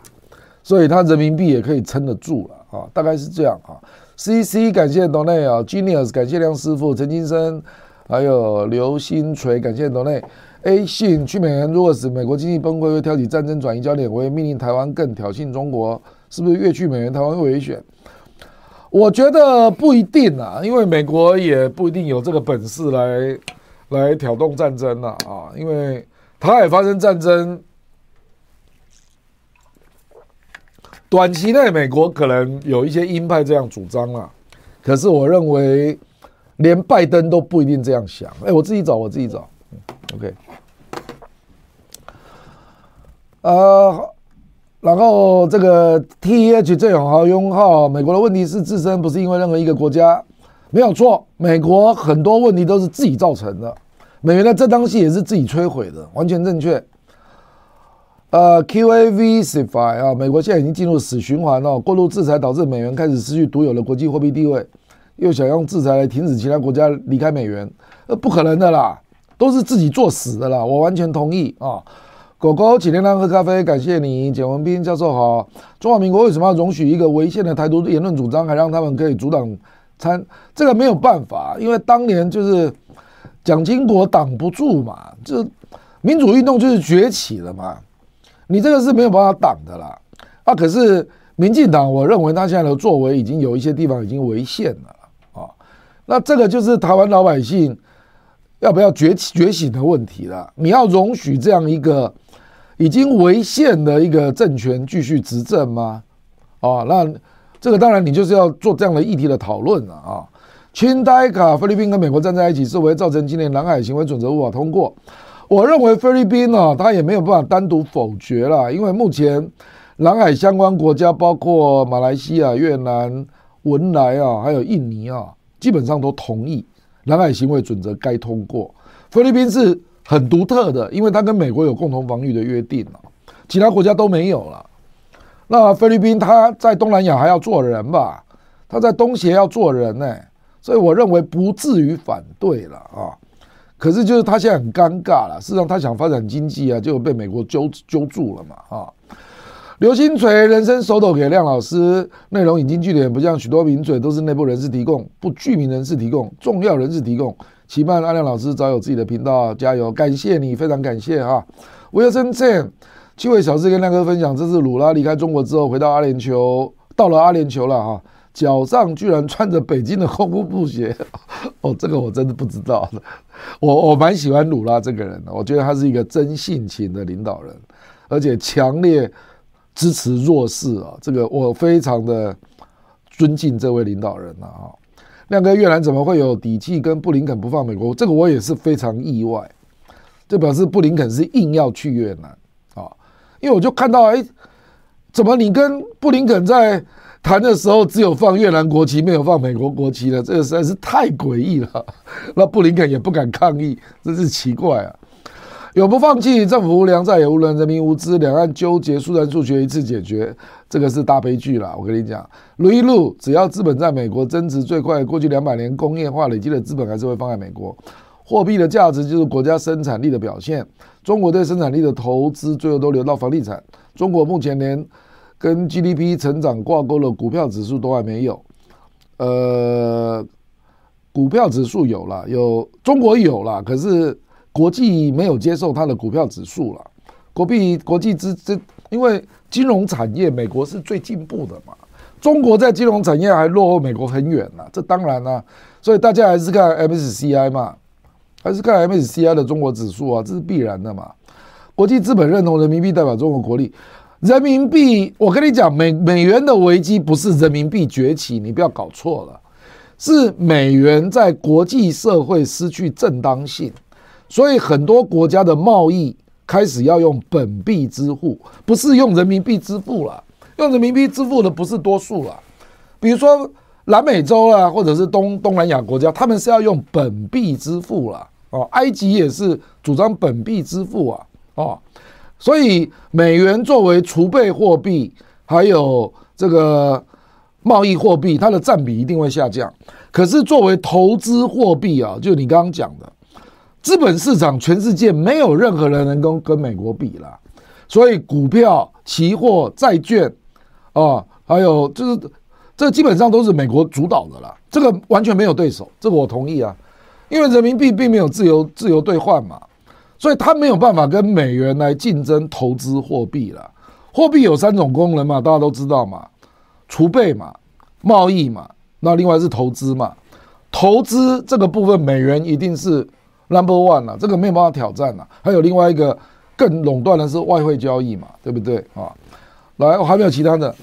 S1: 所以它人民币也可以撑得住了啊，大概是这样啊。C C 感谢 Donay 啊，Genius 感谢梁师傅，陈金生。还有刘星锤，感谢董内 A 信去美元，如果使美国经济崩溃，会挑起战争转移焦点，我也命令台湾更挑衅中国，是不是越去美元，台湾越危险？我觉得不一定啊，因为美国也不一定有这个本事来来挑动战争了啊，因为台海发生战争，短期内美国可能有一些鹰派这样主张了，可是我认为。连拜登都不一定这样想。哎，我自己找，我自己找。OK。呃，然后这个 T H 郑永豪拥号，美国的问题是自身，不是因为任何一个国家，没有错。美国很多问题都是自己造成的，美元的这当性也是自己摧毁的，完全正确。呃，QAVcify 啊，美国现在已经进入死循环了，过度制裁导致美元开始失去独有的国际货币地位，又想用制裁来停止其他国家离开美元，呃，不可能的啦，都是自己作死的啦，我完全同意啊。狗狗请天亮喝咖啡，感谢你，简文斌教授好。中华民国为什么要容许一个违宪的台独言论主张，还让他们可以阻挡参？这个没有办法，因为当年就是蒋经国挡不住嘛，就民主运动就是崛起了嘛，你这个是没有办法挡的啦。啊，可是民进党，我认为他现在的作为已经有一些地方已经违宪了啊。那这个就是台湾老百姓要不要觉觉醒的问题了。你要容许这样一个。已经违宪的一个政权继续执政吗？啊，那这个当然你就是要做这样的议题的讨论了啊。清代卡菲律宾跟美国站在一起，是否会造成今年南海行为准则无法通过？我认为菲律宾呢，他也没有办法单独否决了，因为目前南海相关国家包括马来西亚、越南、文莱啊，还有印尼啊，基本上都同意南海行为准则该通过。菲律宾是。很独特的，因为它跟美国有共同防御的约定了，其他国家都没有了。那菲律宾它在东南亚还要做人吧？它在东协要做人呢，所以我认为不至于反对了啊。可是就是他现在很尴尬了，事实上他想发展经济啊，就被美国揪揪住了嘛啊。流星锤人生手抖给亮老师，内容引经据典，不像许多名嘴都是内部人士提供，不具名人士提供，重要人士提供。期盼阿亮老师早有自己的频道，加油！感谢你，非常感谢哈。威森健七位小事跟亮哥分享，这是鲁拉离开中国之后回到阿联酋，到了阿联酋了哈，脚上居然穿着北京的功夫布鞋，哦，这个我真的不知道。我我蛮喜欢鲁拉这个人的，我觉得他是一个真性情的领导人，而且强烈支持弱势啊，这个我非常的尊敬这位领导人了啊。亮哥，越南怎么会有底气跟布林肯不放美国？这个我也是非常意外，这表示布林肯是硬要去越南啊！因为我就看到，哎，怎么你跟布林肯在谈的时候，只有放越南国旗，没有放美国国旗呢？这个实在是太诡异了。那布林肯也不敢抗议，真是奇怪啊！永不放弃，政府无良，在也无人，人民无知，两岸纠结，速战速决，一次解决，这个是大悲剧了。我跟你讲，卢一路，只要资本在美国增值最快，过去两百年工业化累积的资本还是会放在美国。货币的价值就是国家生产力的表现。中国对生产力的投资最后都流到房地产。中国目前连跟 GDP 成长挂钩的股票指数都还没有。呃，股票指数有了，有中国有了，可是。国际没有接受它的股票指数了，国币国际之之，因为金融产业美国是最进步的嘛，中国在金融产业还落后美国很远呢，这当然了，所以大家还是看 MSCI 嘛，还是看 MSCI 的中国指数啊，这是必然的嘛。国际资本认同人民币代表中国国力，人民币，我跟你讲，美美元的危机不是人民币崛起，你不要搞错了，是美元在国际社会失去正当性。所以很多国家的贸易开始要用本币支付，不是用人民币支付了。用人民币支付的不是多数了。比如说南美洲啊，或者是东东南亚国家，他们是要用本币支付了。哦，埃及也是主张本币支付啊。哦，所以美元作为储备货币，还有这个贸易货币，它的占比一定会下降。可是作为投资货币啊，就你刚刚讲的。资本市场，全世界没有任何人能够跟美国比了，所以股票、期货、债券，啊，还有就是这基本上都是美国主导的了，这个完全没有对手，这个我同意啊，因为人民币并没有自由自由兑换嘛，所以它没有办法跟美元来竞争投资货币了。货币有三种功能嘛，大家都知道嘛，储备嘛，贸易嘛，那另外是投资嘛，投资这个部分美元一定是。number one 了这个没有办法挑战了还有另外一个更垄断的是外汇交易嘛对不对？啊来我还没有其他的。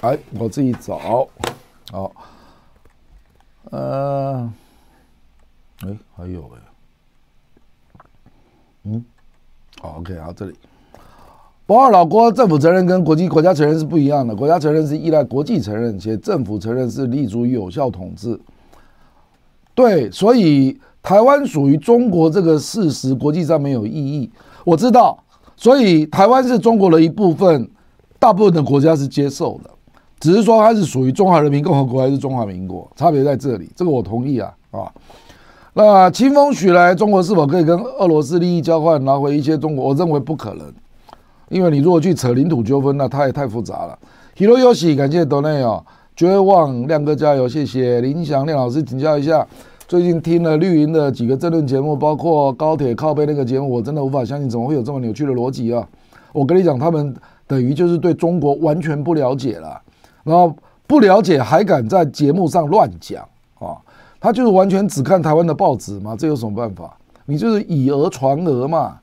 S1: 哎我自己找。好。呃哎，还有哎，嗯，好，OK，好，这里。博尔老郭，政府承认跟国际国家承认是不一样的。国家承认是依赖国际承认，且政府承认是立足于有效统治。对，所以台湾属于中国这个事实，国际上没有异议。我知道，所以台湾是中国的一部分，大部分的国家是接受的，只是说它是属于中华人民共和国还是中华民国，差别在这里。这个我同意啊啊。那清风徐来，中国是否可以跟俄罗斯利益交换，拿回一些中国？我认为不可能。因为你如果去扯领土纠纷，那它也太复杂了。Hiroyoshi，感谢 Donate 哦，绝望亮哥加油，谢谢林祥亮老师请教一下，最近听了绿营的几个政论节目，包括高铁靠背那个节目，我真的无法相信怎么会有这么扭曲的逻辑啊！我跟你讲，他们等于就是对中国完全不了解了，然后不了解还敢在节目上乱讲！他就是完全只看台湾的报纸嘛，这有什么办法？你就是以讹传讹嘛。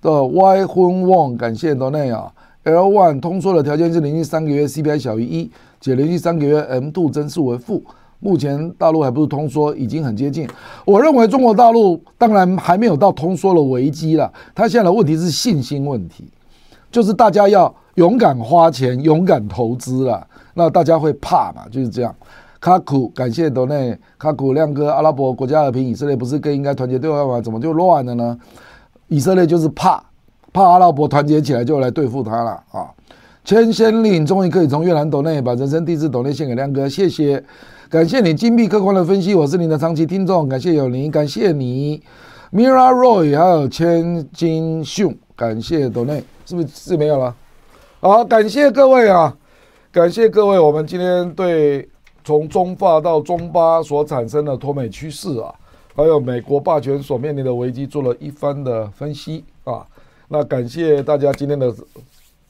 S1: 的 Y 婚旺，感谢多内啊。L one 通缩的条件是连续三个月 CPI 小于一，且连续三个月 M two 增速为负。目前大陆还不是通缩，已经很接近。我认为中国大陆当然还没有到通缩的危机了，它现在的问题是信心问题，就是大家要勇敢花钱、勇敢投资了，那大家会怕嘛？就是这样。卡库，感谢多内卡库亮哥，阿拉伯国家和平，以色列不是更应该团结对外吗？怎么就乱了呢？以色列就是怕，怕阿拉伯团结起来就来对付他了啊！千仙令终于可以从越南斗内把人生第一次斗内献给亮哥，谢谢，感谢你精辟客观的分析，我是您的长期听众，感谢有您，感谢你，Mira Roy 还有千金秀，感谢斗内，是不是是没有了？好，感谢各位啊，感谢各位，我们今天对从中法到中巴所产生的脱美趋势啊。还有美国霸权所面临的危机，做了一番的分析啊。那感谢大家今天的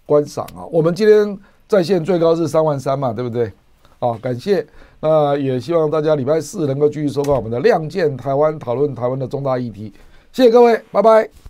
S1: 观赏啊。我们今天在线最高是三万三嘛，对不对？啊，感谢。那也希望大家礼拜四能够继续收看我们的《亮剑台湾》，讨论台湾的重大议题。谢谢各位，拜拜。